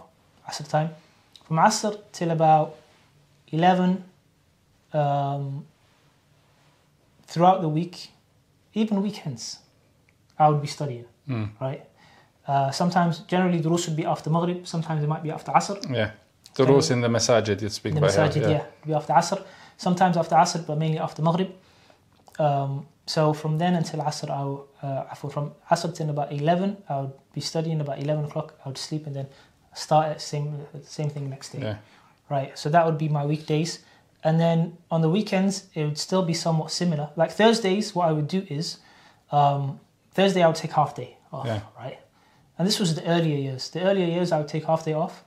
Asr time. From Asr till about 11, um, throughout the week, even weekends, I would be studying, Mm. right? Uh, sometimes, generally, the rules would be after Maghrib, sometimes it might be after Asr. Yeah. The rules in the masajid you speak the about masajid, here. yeah. be after Asr. Sometimes after Asr, but mainly after Maghrib. Um, so from then until Asr, I would, uh, from Asr till about 11, I would be studying about 11 o'clock. I would sleep and then start at same same thing next day. Yeah. Right. So that would be my weekdays. And then on the weekends, it would still be somewhat similar. Like Thursdays, what I would do is um, Thursday I would take half day off. Yeah. Right. And this was the earlier years. The earlier years, I would take half day off.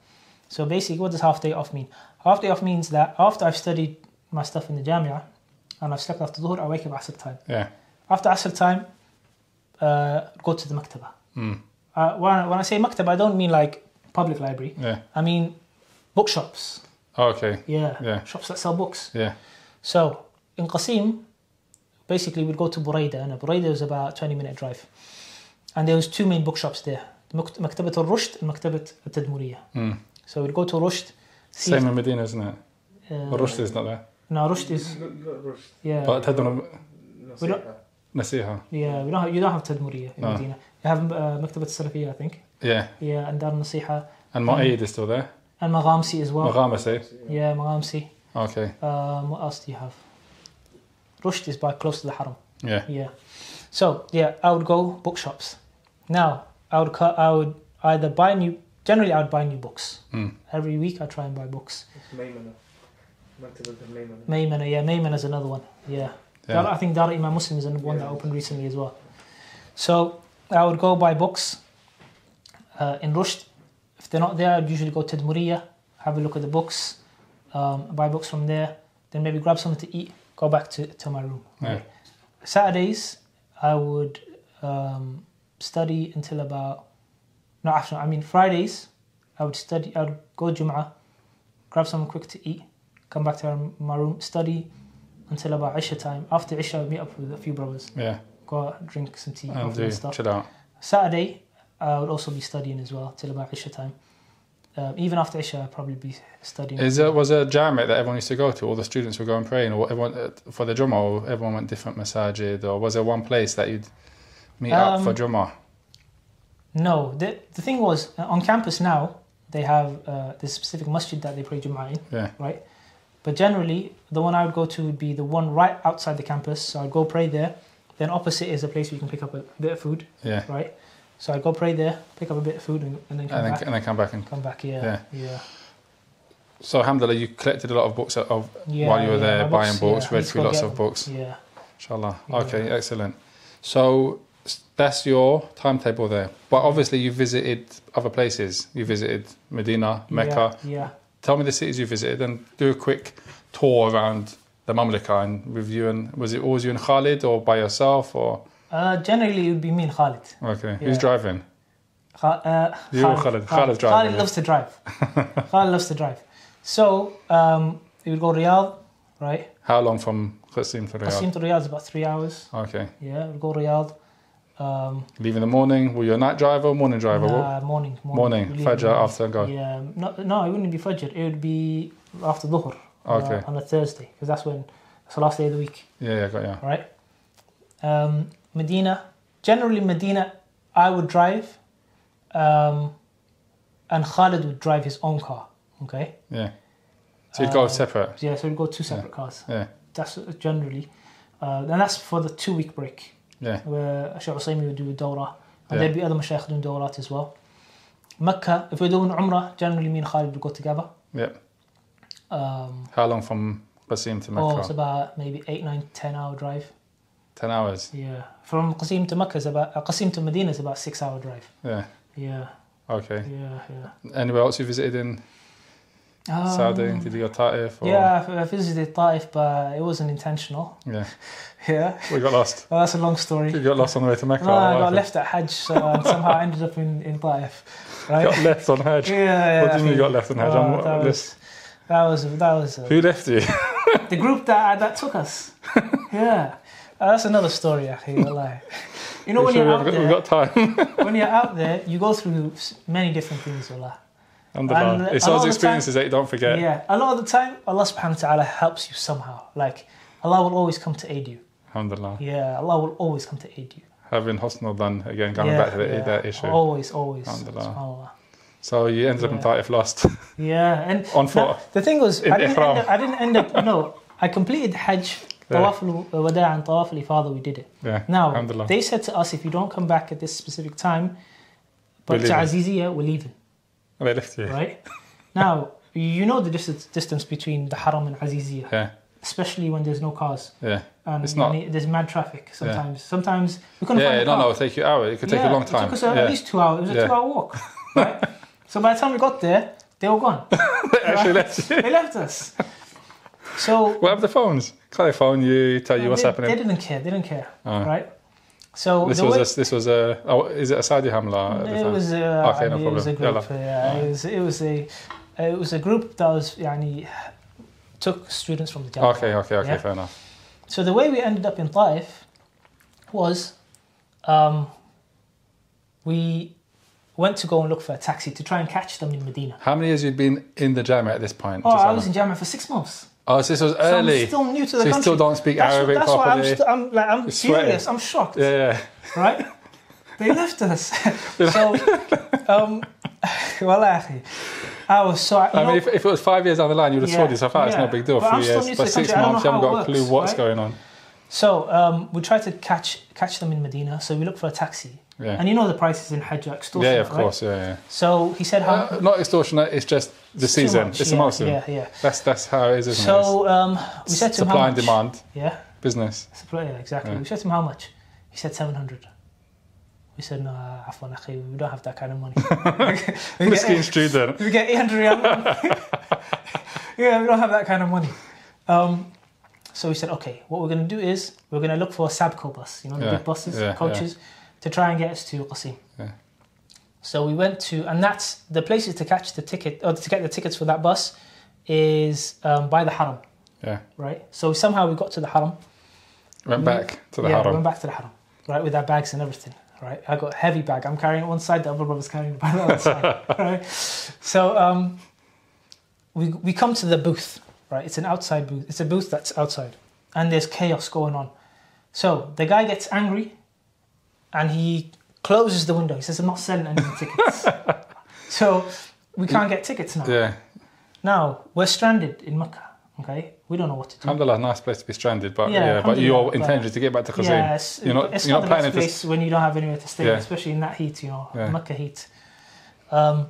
So basically, what does half day off mean? Half day off means that after I've studied my stuff in the Jamia and I've slept after Dhuhr, I wake up Asr time. Yeah. After Asr time, uh, go to the Maktaba. Mm. Uh, when, I, when I say Maktaba, I don't mean like public library. Yeah. I mean bookshops. Oh, okay. Yeah. Yeah. Shops that sell books. Yeah. So in Qassim, basically we'd go to Buraida, and Buraida is about a 20 minute drive. And there was two main bookshops there. Makt- Maktabat al-Rushd and Maktabat al-Tadmuriyah. Mm. So we'd go to Rushd. see Same in Medina, isn't it? uh, Rushd is not there. No, Rushd is, Not, not rushed. yeah. But Tadun We don't- Nasiha. yeah, we don't have, you don't have Tadmuriyah in No. Medina. You have uh, Maktabat al-Salafiyah, I think. Yeah. Yeah, and Dar Nasiha. And Mu'ayyid is still there. And Maghamsi as well. Maghamasi. Yeah, Maghamsi. Okay. Um, what else do you have? Rushd is by close to the Haram. Yeah. Yeah. So yeah, I would go bookshops. Now I would cut. I would either buy new. Generally, I would buy new books Mm. every week. I try and buy books. It's Maymana. Maktabat al-Maymana. Maymana, yeah, Maymana is another one. Yeah. Dar- Yeah. I think Dar Imam Muslim is another one that opened recently as well. So I would go buy books uh, in Rushd. They're not there, I'd usually go to Tadmuriyah, have a look at the books, um, buy books from there, then maybe grab something to eat, go back to, to my room. Yeah. Right. Saturdays, I would um, study until about, no, actually, I mean Fridays, I would study, I would go Jum'ah, grab something quick to eat, come back to my room, study until about Isha time. After Isha, I would meet up with a few brothers, Yeah. go out, drink some tea, and stuff. chill out. Saturday, I would also be studying as well till about Isha time. Um, even after Isha, I'd probably be studying. Is it was there a jamiat that everyone used to go to? All the students would go and pray, or everyone uh, for the Jummah, or everyone went different masajid, or was there one place that you'd meet up for Um, Jummah? No, the, the thing was, uh, on campus now, they have uh, this specific masjid that they pray Jum'ah in, Yeah. right? But generally, the one I would go to would be the one right outside the campus. So I'd go pray there. Then opposite is a place where you can pick up a bit of food, Yeah. right? So I'd go pray there, pick up a bit of food, and, and then come And then, back. and then come back and. Come back, yeah, Yeah. yeah. So, alhamdulillah, you collected a lot of books of, yeah while you were yeah, there buying books, yeah, read through lots of books. Yeah. Inshallah. Okay, excellent. So that's your timetable there. But obviously, you visited other places. You visited Medina, Mecca. Yeah, yeah. Tell me the cities you visited and do a quick tour around the Mamlaka and with you. And was it always you and Khalid or by yourself or? Uh, generally, it would be me and Khalid. Okay. Yeah. Who's driving? Kha- uh, You or Khalid? Khalid's driving, Khalid loves to drive. Khalid loves to drive. So um, we would go Riyadh, right? How long from Qassim to Riyadh? Qassim to Riyadh is about three hours. Okay. Yeah, we'd go Riyadh. Um, Leave in the morning. Were you a night driver or morning driver? Nah, morning, morning. Morning. Fajr after go. Yeah, no, no, it wouldn't be Fajr. It would be after Dhuhr. uh, Okay. on a Thursday, because that's when it's the last day of the week, Yeah, yeah, got you. right? Um, Medina. Generally, Medina, I would drive, um, and Khalid would drive his own car. Okay. Yeah. So you'd go Um, separate. Yeah, so we'd go two separate cars. Yeah. That's generally, uh, and that's for the two week break Yeah. where Sheikh Usaymi would do a dawrah, and Yeah. there'd be other mashayikh doing dawrat as well. Mecca, if we're doing Umrah, generally me and Khalid would go together. Yeah. Um, How long from Qassim to oh, Mecca? it's about maybe eight, nine, ten hour drive. Ten hours. Yeah, from Qassim to Mecca is about uh, Qassim to Medina is about six hour drive. Yeah. Yeah, Okay. yeah, yeah. Anywhere else you visited in Um, Saudi? Did you go Taif? Or? Yeah, I visited Taif, but it wasn't intentional. Yeah. Yeah, We got lost. well, that's a long story. You got lost on the way to Mecca. No, I got left at Hajj, so and somehow I ended up in, in Taif. Right? Got left on Hajj. Yeah, yeah. What do you mean you got left on Hajj? Oh, On what that, was, that was that was Who left you? the group that that took us. yeah, that's another story. Actually. You know when sure you're out got, we've there, got time. when you're out there, you go through many different things. Alhamdulillah. And, uh, It's those experiences that you don't forget. Yeah, a lot of the time, Allah Subhanahu wa Taala helps you somehow. Like Allah will always come to aid you. Alhamdulillah. Yeah, Allah will always come to aid you. Having husnal dhan again, going yeah, back to the, yeah. that issue. Always, always. Alhamdulillah. So you ended up in Yeah. Taif lost. Yeah, and On foot. the thing was, I didn't, end up, I didn't end up. No, I completed Hajj, Yeah. Tawaf al-Wada' and Tawaf al-Ifada. We did it. yeah. Now they said to us, if you don't come back at this specific time, but to leaving. We're leaving. They left you. Right? now you know the distance, distance between the Haram and Aziziyah, Yeah. especially when there's no cars Yeah. and It's not- there's mad traffic. Sometimes, sometimes we couldn't Yeah, find a no, car. no, it'll take you hour. It could take Yeah, a long time. It took us uh, yeah. at least two hours. It was a two-hour walk. Right? so by the time we got there, they were gone. they actually left. They left us. So What have the phones? Can phone you, tell you what's they, happening? They didn't care. They didn't care. Oh. Right. So This was way, a, this was a oh, is it a Saudi Hamla at the it time? was uh, Okay, no it was a group. Yeah, it was it was a it was a group that was yani, took students from the Jamiah. okay, okay, okay, Yeah. fair enough. So the way we ended up in Taif was um, we went to go and look for a taxi to try and catch them in Medina. How many years you'd been in the Jama at this point? Oh, I was in Jamia for six months. Oh, so this was So early. I'm still new to the so country. still don't speak that's Arabic that's why I'm, properly. st- I'm like I'm You're sweating. furious. I'm shocked. yeah, yeah. right? They left us. so, um, well, actually, I was so. I know, mean, if, if it was five years down the line, you'd have Yeah, sorted yourself out. It's yeah. no big deal. But A still years, but the six country, months, you haven't got a it clue works, what's right? going on. so um, we tried to catch catch them in Medina. So we looked for a taxi, Yeah, and you know the prices in Hajj are yeah, extortionate. yeah, of right? course, yeah, yeah. So he said, "How Uh, not extortionate. It's just the it's season. much, It's yeah, the monsoon. Yeah, yeah. That's that's how it is, isn't it? So um, we said to him, supply how and much? demand Yeah, business. supply. Yeah, exactly. Yeah. We said to him, how much? He said seven hundred. We said, no, afwan, akhi, we don't have that kind of money. we, get, Miskin student. we get 800 riyal. yeah, we don't have that kind of money. Um, so we said, okay, what we're going to do is we're going to look for a Sabco bus, you know, the Yeah, big buses, yeah, coaches, to try and get us to Qassim. Yeah. So we went to, and that's the places to catch the ticket, or to get the tickets for that bus is um, by the Haram, Yeah, right? So somehow we got to the Haram. went back to the yeah, we Haram. went back to the Haram, right, with our bags and everything, right? I got a heavy bag. I'm carrying it one side, the other brother's carrying the other side, right? So um, we we come to the booth, right? It's an outside booth. It's a booth that's outside, and there's chaos going on. So the guy gets angry, and he closes the window. He says, "I'm not selling any tickets." so we can't get tickets now. Yeah, Now we're stranded in Mecca. Okay, we don't know what to do. Alhamdulillah, nice place to be stranded, but Yeah, yeah, but alhamdulillah, your but- intention is to get back to Qassim. Yes, You're not- it's you're not, not the best planning to- place when you don't have anywhere to stay, Yeah. especially in that heat, you know, Yeah. Mecca heat. Um,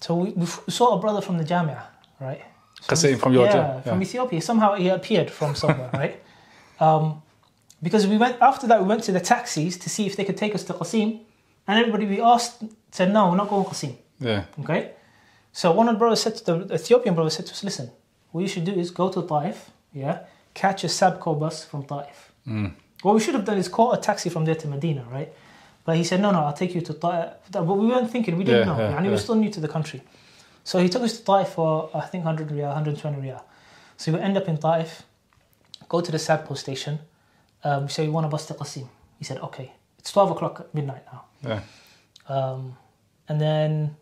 so we, we saw a brother from the Jamia, right? Qassim from your yeah, Jam- from. Ethiopia. Somehow he appeared from somewhere, right? Um, because we went after that, we went to the taxis to see if they could take us to Qassim, and everybody we asked said no, we're not going to Qassim. Yeah, Okay, so one of the brothers said to the Ethiopian brother said to us, listen, what you should do is go to Taif, yeah, catch a Sabco bus from Taif. mm. What we should have done is call a taxi from there to Medina, right? But he said, no, no, I'll take you to Ta'if. But we weren't thinking, we didn't Yeah, know. yeah, and he was yeah. still new to the country. So he took us to Ta'if for, I think, 100 riyal, 120 riyal. So we end up in Ta'if, go to the Sabco station. Um, say, we want to bust to Qassim. He said, okay. It's 12 o'clock at midnight now. Yeah. Um, and then,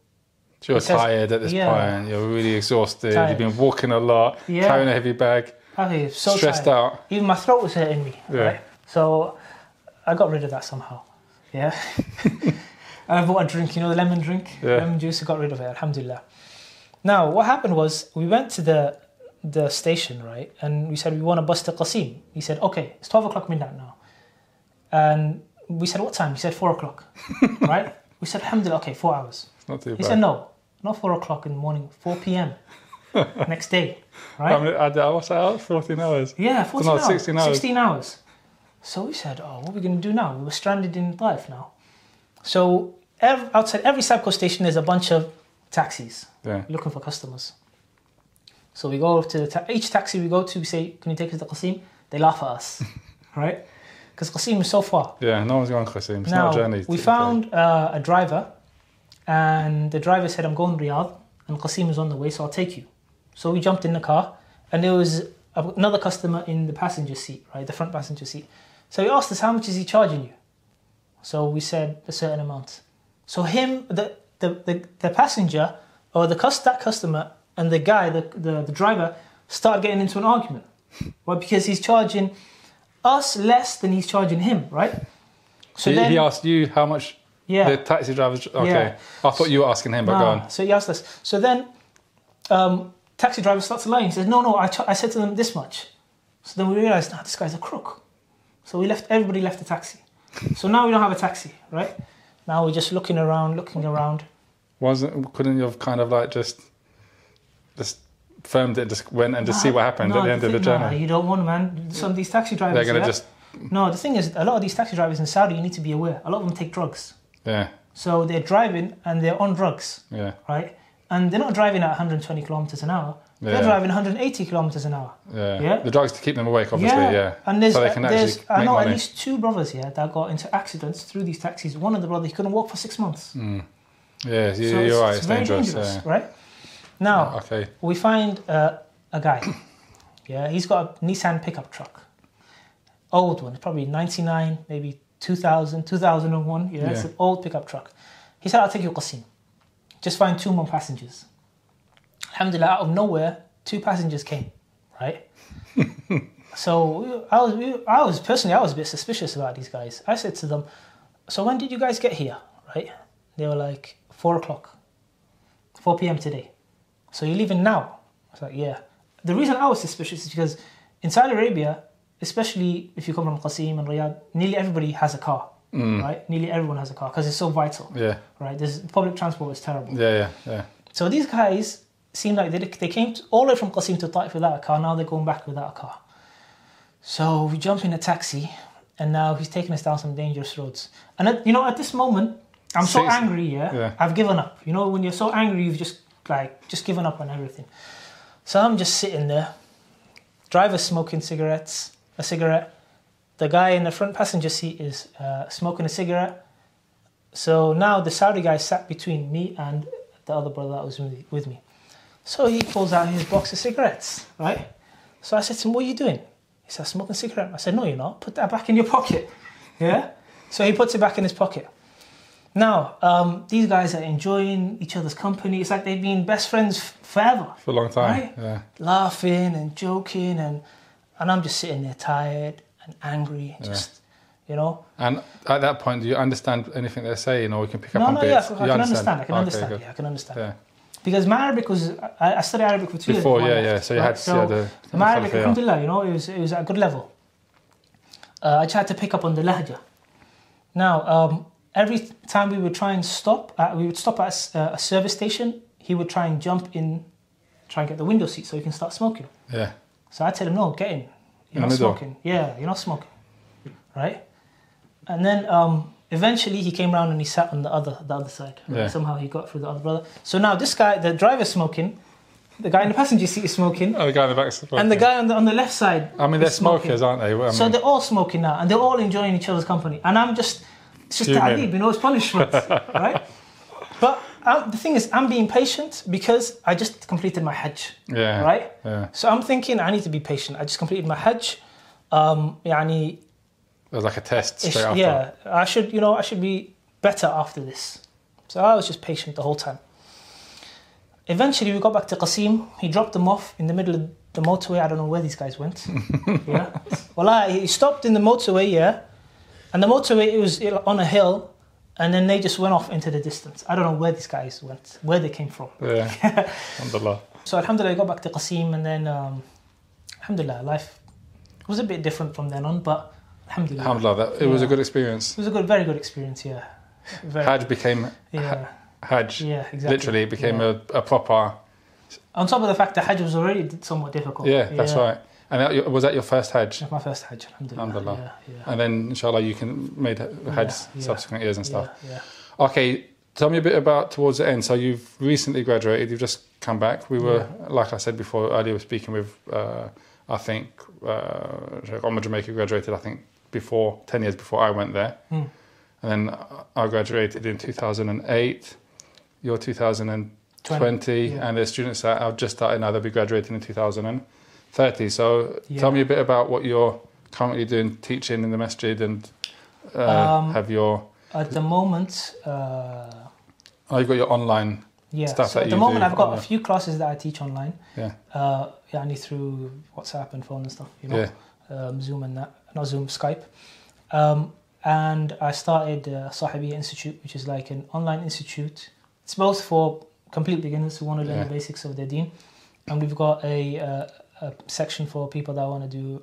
So you're tired at this yeah. point. You're really exhausted. Tired. You've been walking a lot, Yeah. carrying a heavy bag, I okay, so stressed tired. out. Even my throat was hurting me. Yeah. Right? So I got rid of that somehow. Yeah. I bought a drink, you know, the lemon drink, Yeah. lemon juice. I got rid of it. Alhamdulillah. Now, what happened was we went to the the station, right, and we said we want to bus to Qassim. He said, okay, it's twelve o'clock midnight now, and we said what time? He said four o'clock, right? We said Alhamdulillah, okay, four hours. It's not too He bad. said no, not four o'clock in the morning, four p.m. next day, right? I mean, I, what's that out? 14 hours. Yeah, 14 no, hours. 16 hours. 16 hours. So we said, oh, what are we going to do now? We were stranded in Taif now. So ev- outside every Sabco station, there's a bunch of taxis Yeah. looking for customers. So we go to the ta- each taxi we go to, we say, can you take us to Qassim? They laugh at us, right? Because Qassim is so far. Yeah, no one's going to Qassim. It's now, not a journey. we found uh, a driver, and the driver said, I'm going to Riyadh, and Qassim is on the way, so I'll take you. So we jumped in the car, and there was another customer in the passenger seat, right, the front passenger seat. So he asked us, how much is he charging you? So we said a certain amount. So him, the the, the, the passenger, or the that customer, and the guy, the, the, the driver, start getting into an argument. Right, because he's charging us less than he's charging him, right? So he, he asked you how much yeah. the taxi driver's. Okay. Yeah. I thought you were asking him, but go on. So he asked us. So then, um, taxi driver starts lying. He says, "No, no, I, ch- I said to them this much." So then we realized, nah, this guy's a crook. So we left. Everybody left the taxi. So now we don't have a taxi, right? Now we're just looking around, looking around. Wasn't couldn't you have kind of like just just firmed it, just went and just see what happened no, at the end of the thing- nah, journey? you don't want, man. Some of these taxi drivers. They're gonna yeah? just No, the thing is, a lot of these taxi drivers in Saudi, you need to be aware. A lot of them take drugs. yeah, So they're driving and they're on drugs, yeah, right? And they're not driving at 120 kilometers an hour. Yeah. They're driving 180 kilometers an hour. yeah. Yeah. The drugs to keep them awake, obviously. Yeah. And there's, so they can there's actually I know money. at least two brothers here that got into accidents through these taxis. One of the brothers he couldn't walk for six months. Mm. Yeah, so you're it's, right. it's It's, very dangerous. dangerous, Yeah. right? Now Okay. we find uh, a guy. Yeah, he's got a Nissan pickup truck, old one, probably 99, maybe 2000, 2001. Yeah, it's an old pickup truck. He said, "I'll take you to Qassim. Just find two more passengers." Alhamdulillah, out of nowhere, two passengers came, right? so I was, I was personally, I was a bit suspicious about these guys. I said to them, "So when did you guys get here?" Right? They were like, four o'clock, 4 p.m. today. So you're leaving now? I was like, yeah. The reason I was suspicious is because in Saudi Arabia, especially if you come from Qassim and Riyadh, nearly everybody has a car, mm. right? Nearly everyone has a car because it's so vital, Yeah. right? There's public transport is terrible. Yeah. Yeah. Yeah. So these guys seem like they, they came to, all the way from Qassim to Taif without a car. Now they're going back without a car. So we jump in a taxi, and now he's taking us down some dangerous roads. And at, you know, at this moment, I'm so Six- angry. Yeah? yeah. I've given up. You know, when you're so angry, you've just like just given up on everything. So I'm just sitting there. Driver smoking cigarettes, a cigarette. The guy in the front passenger seat is uh, smoking a cigarette. So now the Saudi guy sat between me and the other brother that was with me- with me. So he pulls out his box of cigarettes, right? So I said to him, What are you doing? He said, Smoking a cigarette. I said, No, you're not. Put that back in your pocket. Yeah? So he puts it back in his pocket. Now, um, these guys are enjoying each other's company. It's like they've been best friends forever, For a long time. Right? Yeah. laughing and joking, and and I'm just sitting there tired and angry, and just you know. And at that point, do you understand anything they're saying, or you can pick up No, on no, bits? yeah, I You can understand. I can Okay, understand. good. Yeah, I can understand. Yeah. Because my Arabic was, I, I studied Arabic for two years. Before, before I yeah, left, yeah. So you right? had how the, the my Arabic, alhamdulillah, you know, it was, it was at a good level. Uh, I tried to pick up on the lahja. Now, um, every time we would try and stop, uh, we would stop at a uh, a service station, he would try and jump in, try and get the window seat so he can start smoking. Yeah. So I tell him, no, get in. You're In not smoking. Yeah, you're not smoking. Right? And then um, eventually he came around and he sat on the other the other side. Right? Yeah. Somehow he got through the other brother. So now this guy, the driver's smoking, the guy in the passenger seat is smoking, Oh, the guy in the back. and the guy on the on the left side. I mean, they're is smoking. smokers, aren't they? I So they're all smoking now, and they're all enjoying each other's company. And I'm just, it's just ta'deeb, you know, it's punishment, right? But um, the thing is, I'm being patient because I just completed my Hajj, yeah, right? Yeah. So I'm thinking I need to be patient. I just completed my Hajj. Um, يعني, was like a test straight after. Yeah, I should, you know, I should be better after this. So I was just patient the whole time. Eventually, we got back to Qassim. He dropped them off in the middle of the motorway. I don't know where these guys went. yeah. Well, I, he stopped in the motorway, yeah. And the motorway, it was on a hill. And then they just went off into the distance. I don't know where these guys went, where they came from. Yeah. Alhamdulillah. So, Alhamdulillah, I got back to Qassim. And then, um, Alhamdulillah, life was a bit different from then on. But Alhamdulillah. Alhamdulillah. That, it was a good experience. It was a good, very good experience, yeah. Very, Hajj became yeah, Hajj. yeah, exactly. Literally, it became yeah. a, a proper. On top of the fact that Hajj was already somewhat difficult. Yeah, that's right. And that, was that your first Hajj? That's my first Hajj, alhamdulillah. Alhamdulillah. Yeah, yeah. And then, inshallah, you can made Hajj yeah. subsequent years and stuff. Yeah. Okay, tell me a bit about towards the end. So you've recently graduated. You've just come back. We were, like I said before earlier, we were speaking with, uh, I think, uh, Sheikh Omar Jamaica graduated. I think before ten years before I went there, Hmm. and then I graduated in two thousand and eight. You're two thousand and twenty, and there's students that have just started now. They'll be graduating in two thousand and 30. So yeah. tell me a bit about what you're currently doing teaching in the masjid and uh, um, have your. At the moment. Uh, oh, you've got your online yeah. stuff so At the moment, I've got a few classes that I teach online. Yeah. Uh, yeah, only through WhatsApp and phone and stuff, you know. Yeah. Um, Zoom and that. Not Zoom, Skype. Um, and I started uh, Sahabiya Institute, which is like an online institute. It's both for complete beginners who want to learn yeah. the basics of their deen. And we've got a, uh, a section for people that want to do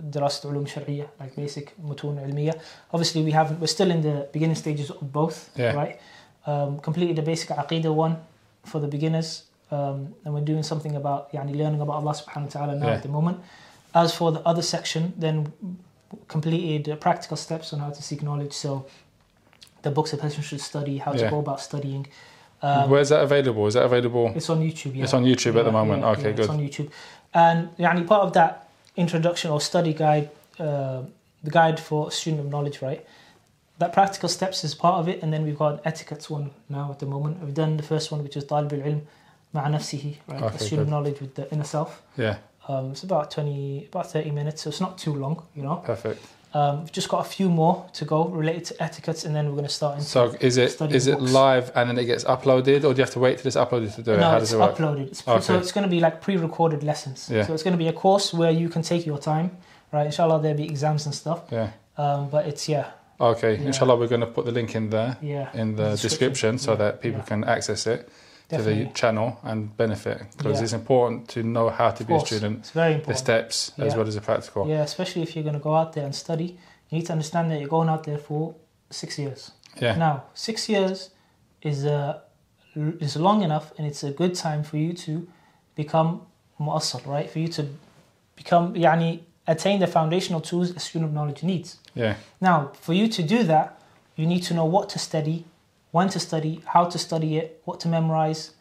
دراسة علوم شرعية, like basic متون علمية. Obviously, we haven't. We're still in the beginning stages of both, Yeah. right? Um, completed the basic aqidah one for the beginners, um, and we're doing something about يعني learning about Allah subhanahu wa taala now Yeah. at the moment. As for the other section, then completed uh, practical steps on how to seek knowledge. So the books a person should study, how to Yeah. go about studying. Um, Where's that available? Is that available? it's on YouTube. Yeah. It's on YouTube at the Yeah, moment. yeah, okay, yeah, good. It's on YouTube, and يعني part of that introduction or study guide, uh, the guide for a student of knowledge, right? That practical steps is part of it, and then we've got an etiquettes one now at the moment. We've done the first one, which is طالب العلم مع نفسه, right? Okay, a student good. of knowledge with the inner self. Yeah, Um, it's about twenty, about thirty minutes, so it's not too long, you know. perfect. Um, we've just got a few more to go related to etiquettes, and then we're going to start into. So is it is it books. live and then it gets uploaded, or do you have to wait till it's uploaded to do it? no, How it's does it work? uploaded. It's pre- So it's going to be like pre-recorded lessons. Yeah. So it's going to be a course where you can take your time, right? Inshallah, there'll be exams and stuff. Yeah. Um, but it's yeah, Okay. Yeah. Inshallah, we're going to put the link in there yeah, in the description, so Yeah, that people yeah. can access it to the channel and benefit because Yeah. it's important to know how to be a student, It's very the important. steps as well as the practical. Yeah, especially if you're going to go out there and study, you need to understand that you're going out there for six years. Yeah. Now, six years is uh, is long enough, and it's a good time for you to become mu'assal, right? For you to become, yani, attain the foundational tools a student of knowledge needs. Yeah. Now, for you to do that, you need to know what to study, when to study, how to study it, what to memorize,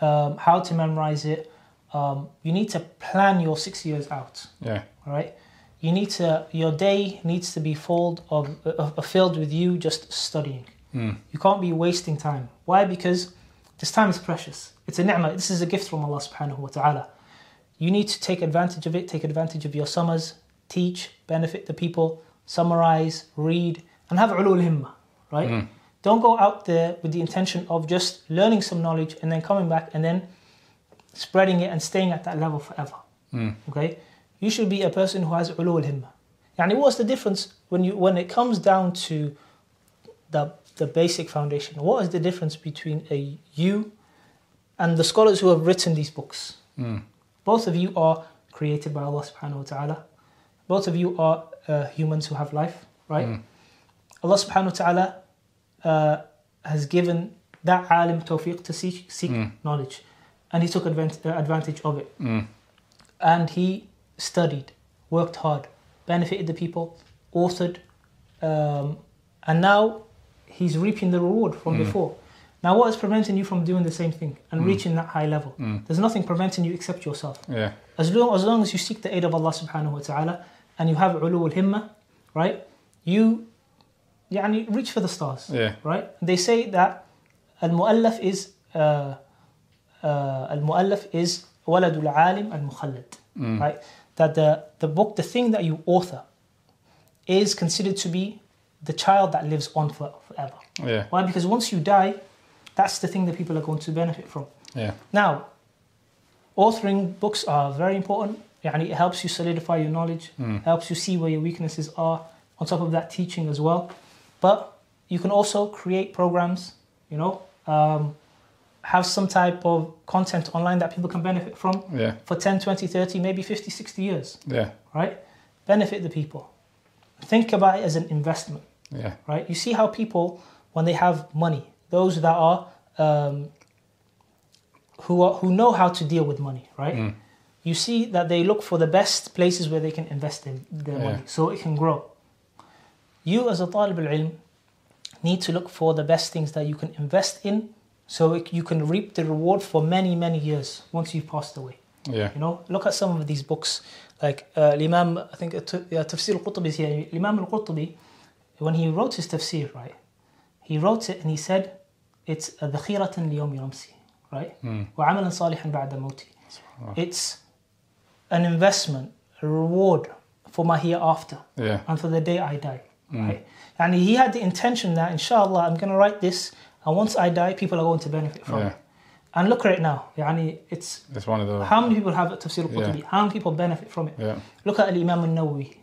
um, how to memorize it. Um, you need to plan your six years out. Yeah. All right. You need to. Your day needs to be filled of, of, of filled with you just studying. Mm. You can't be wasting time. Why? Because this time is precious. It's a ni'mah. This is a gift from Allah subhanahu wa ta'ala. You need to take advantage of it, take advantage of your summers, teach, benefit the people, summarize, read, and have ulul himma, right? Mm. Don't go out there with the intention of just learning some knowledge and then coming back and then spreading it and staying at that level forever. Mm. Okay? You should be a person who has ulul himma. And what's the difference when you when it comes down to the the basic foundation? What is the difference between a you and the scholars who have written these books? Mm. Both of you are created by Allah subhanahu wa ta'ala. Both of you are uh, humans who have life, right? Mm. Allah subhanahu wa ta'ala uh, has given that alim tawfiq to seek, seek Mm. knowledge. And he took advant- uh, advantage of it. Mm. And he studied, worked hard, benefited the people, authored, um, and now he's reaping the reward from Mm. before. Now, what is preventing you from doing the same thing and Mm. reaching that high level? Mm. There's nothing preventing you except yourself. Yeah. As long, as long as you seek the aid of Allah subhanahu wa ta'ala and you have ulu al himma, right? You يعني, reach for the stars, Yeah. right? They say that al mu'allaf is uh, uh, al mu'allaf is waladul alim al mukhallad, Mm. right? That the, the book, the thing that you author, is considered to be the child that lives on for, forever. Yeah. Why? Because once you die, that's the thing that people are going to benefit from. Yeah. Now, authoring books are very important. يعني it helps you solidify your knowledge, Mm. helps you see where your weaknesses are. On top of that, teaching as well. But you can also create programs, you know, um, have some type of content online that people can benefit from Yeah. for 10, 20, 30, maybe 50, 60 years, Yeah. right? Benefit the people. Think about it as an investment Yeah. right? You see how people, when they have money, those that are um, who are, who know how to deal with money, right? Mm. You see that they look for the best places where they can invest in their Yeah. money, so it can grow you as a talib al-ilm need to look for the best things that you can invest in so you can reap the reward for many many years once you've passed away. Yeah. You know look at some of these books. Like uh, imam i think uh, uh tafsir al-Qurtubi is here. Imam al-Qurtubi when he wrote his tafsir right he wrote it and he said it's ذخيرة ليوم رمسي right? Mm. وعملا صالحا بعد موتي it's an investment a reward for my hereafter yeah. and for the day I die. Mm. right? And he had the intention that, inshallah, I'm going to write this, and once I die, people are going to benefit from Yeah. it. And look at it now. يعني it's It's one of the. how many people have Tafsir al-Qurtubi? How many people benefit from it? Yeah. Look at Imam al-Nawawi.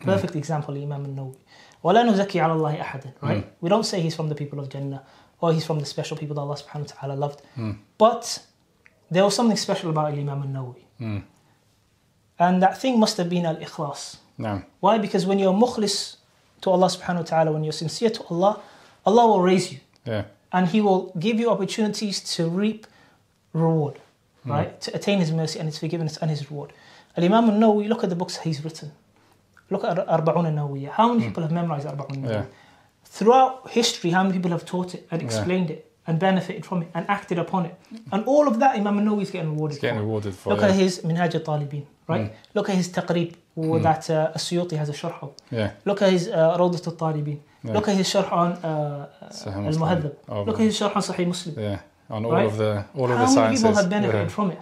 Perfect example, Imam al-Nawawi. ولا نزكي على الله أحدا, right? Mm. We don't say he's from the people of Jannah or he's from the special people that Allah subhanahu wa ta'ala loved. Mm. But there was something special about Imam al-Nawawi. Mm. And that thing must have been al-ikhlas. No. Why? Because when you're mukhlis to Allah subhanahu wa ta'ala, when you're sincere to Allah, Allah will raise you. Yeah. and he will give you opportunities to reap reward, hmm. right? To attain his mercy and his forgiveness and his reward. Al Imam al Nawawi, look at the books he's written. Look at Arba'un al Nawawiyah. How many hmm. people have memorized Arba'un al Yeah. Throughout history, how many people have taught it and Yeah. explained it and benefited from it and acted upon it? And all of that, Imam Nawawi is getting rewarded It's getting for. rewarded for Look yeah. at his Minhaj al Talibin, right? Mm. Look at his Taqrib Mm. that uh, As-Suyuti has a sharh of. Yeah. Look at his uh, Rawdat al Talibin. Yeah. Look at his sharh on uh, Sahih Al Muhaddab. Oh, Look at his sharh on Sahih Muslim. Yeah. On all Right? of the all of How the many sciences. people have benefited yeah. from it?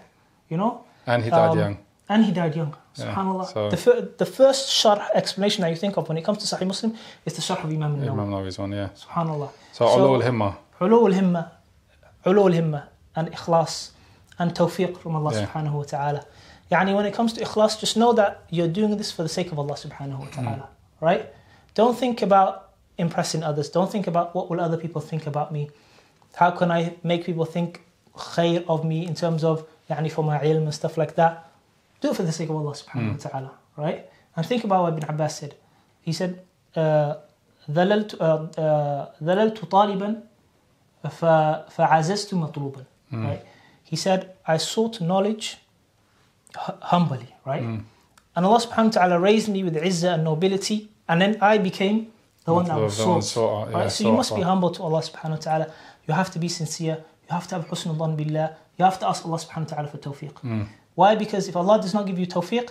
You know? And he died Um, young. And he died young. Yeah, Subhanallah. so- The, the first sharh explanation that you think of when it comes to Sahih Muslim is the sharh of Imam al-Nawawi. Imam Nawawi's one. Yeah. Subhanallah. So, So- Ulul Himma. علو الهمة علو الهمة and إخلاص and توفيق from Allah Yeah. subhanahu wa ta'ala. يعني when it comes to إخلاص, just know that you're doing this for the sake of Allah subhanahu wa Hmm. ta'ala. Right? Don't think about impressing others. Don't think about what will other people think about me. How can I make people think khair of me in terms of يعني for my ilm and stuff like that. Do it for the sake of Allah subhanahu wa ta'ala. Right? And think about what Ibn Abbas said. He said, uh, ذللت uh, uh, ذللت طالبا ف- فعززت مطلوبا Hmm. right he said I sought knowledge hu- humbly right? Mm. and Allah subhanahu wa ta'ala raised me with izzah and nobility and then I became the one that was sought sought, yeah, so you must be humble to Allah subhanahu wa ta'ala. You have to be sincere. You have to have husn dhan billah. You have to ask Allah subhanahu wa ta'ala for tawfiq. Mm. why? Because if Allah does not give you tawfiq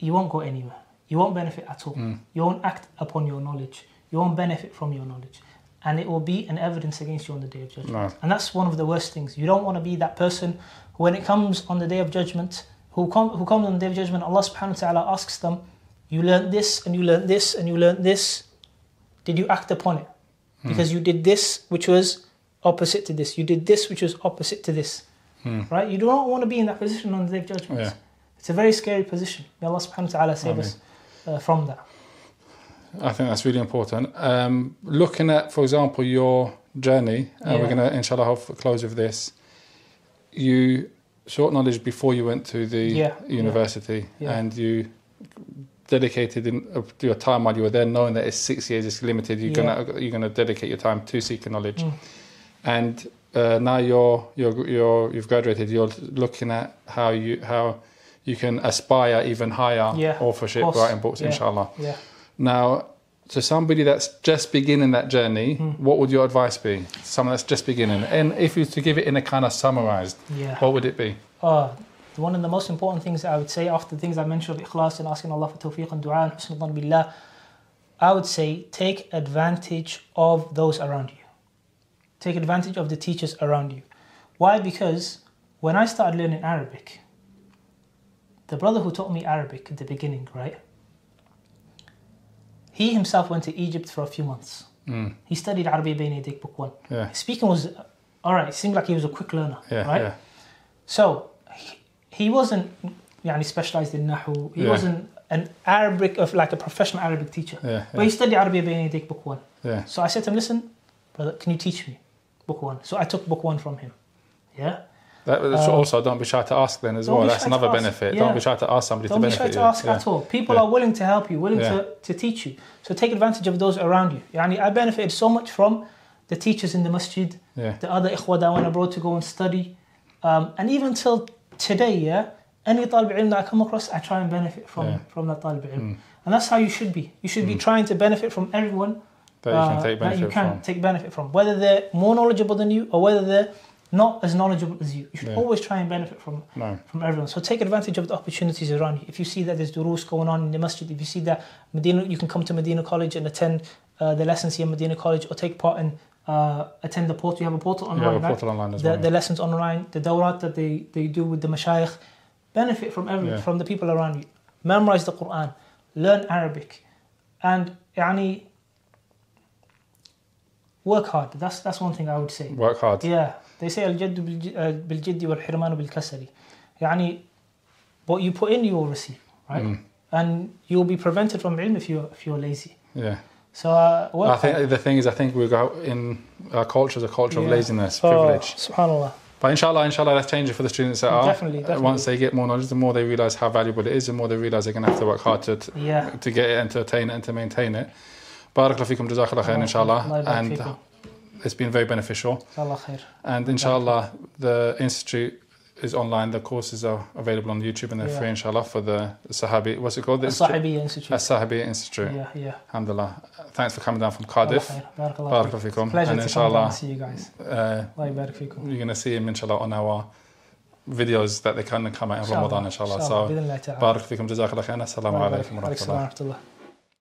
you won't go anywhere. You won't benefit at all. Mm. you won't act upon your knowledge. You won't benefit from your knowledge. And it will be an evidence against you on the day of judgment. No. and that's one of the worst things. You don't want to be that person who, when it comes on the day of judgment, who, come, who comes on the day of judgment, Allah subhanahu wa ta'ala asks them, You learned this, and you learned this, and you learned this. Did you act upon it? Because you did this, which was opposite to this. You did this, which was opposite to this. Hmm. Right? You do not want to be in that position on the day of judgment. Yeah. It's a very scary position. May Allah subhanahu wa ta'ala save Ameen. us uh, from that. I think that's really important. Um, looking at, for example, your journey, and we're going to, inshallah, close with this. You sought knowledge before you went to the Yeah, yeah. university, Yeah. and you dedicated in, uh, your time while you were there, knowing that it's six years, it's limited. You're Yeah. gonna you're gonna dedicate your time to seeking knowledge, Mm. and uh, now you're you're you're you've graduated. You're looking at how you how you can aspire even higher Yeah, authorship, writing books, Yeah. inshallah. Yeah. Now, So somebody that's just beginning that journey, Hmm. what would your advice be? Someone that's just beginning, and if you to give it in a kind of summarized, Yeah. what would it be? Uh, one of the most important things I would say after the things I mentioned of ikhlas and asking Allah for tawfiq and dua and billah, I would say take advantage of those around you. Take advantage of the teachers around you. Why? Because when I started learning Arabic, the brother who taught me Arabic at the beginning, right? He himself went to Egypt for a few months. Mm. He studied Arabic Bain Yadik, book one. Yeah. Speaking was, all right, it seemed like he was a quick learner, yeah, right? Yeah. So he, he wasn't yani, specialized in Nahu. He wasn't an Arabic, of like a professional Arabic teacher. But he studied Arabic Bain Yadik, book one. Yeah. So I said to him, listen, brother, can you teach me book one? So I took book one from him. Yeah. That's Uh, also, don't be shy to ask then as well. That's another benefit. yeah. Don't be shy to ask somebody Don't to be shy benefit to you. ask yeah. at all. People Yeah. are willing to help you, willing to, to teach you. So take advantage of those around you. Yani I benefited so much from the teachers in the masjid, the other ikhwa that I went abroad to go and study. Um, and even till today, yeah, any talib ilm that I come across, I try and benefit from, from that talib ilm. Mm. And that's how you should be. You should be Mm. trying to benefit from everyone that you can uh, take that you can take benefit from. Whether they're more knowledgeable than you or whether they're not as knowledgeable as you. You should yeah. always try and benefit from no. from everyone. So take advantage of the opportunities around you. If you see that there's du'rus going on in the masjid, if you see that Medina, you can come to Medina College and attend uh, the lessons here at Medina College or take part in uh, attend the portal. You have a portal online, yeah, a portal right? online as the, well, the lessons online, the dawrat that they, they do with the mashayikh. Benefit from everyone, yeah. from the people around you. Memorize the Quran, learn Arabic, and yani, work hard. That's that's one thing I would say. Work hard. Yeah. They say al jaddu bil uh, jiddi wal bil what you put in, you will receive, right? Mm. And you'll be prevented from ilm if you're, if you're lazy. Yeah. So uh, I think the thing is, I think we got in our culture, the culture yeah. of laziness, privilege. Subhanallah. But inshallah, inshallah, let's change it for the students that are. Definitely. Once they get more knowledge, the more they realize how valuable it is, the more they realize they're going to have to work hard to, yeah. to get it and to attain it and to maintain it. Barakallah fikum, jazakallah khair, inshallah. And it's been very beneficial. And inshallah, the institute is online. The courses are available on YouTube and they're yeah. free, inshallah, for the Sahabi. What's it called? The Sahabi Institute. The Sahabi Institute. Yeah, yeah. Alhamdulillah. Thanks for coming down from Cardiff. Barakallah. Barakallah. Pleasure and inshallah, to see you guys. Uh, you're going to see him, inshallah, on our videos that they can come out of Ramadan, inshallah. So, Barakallah. Jazakallah khairan. Assalamu alaikum wa rahmatullah.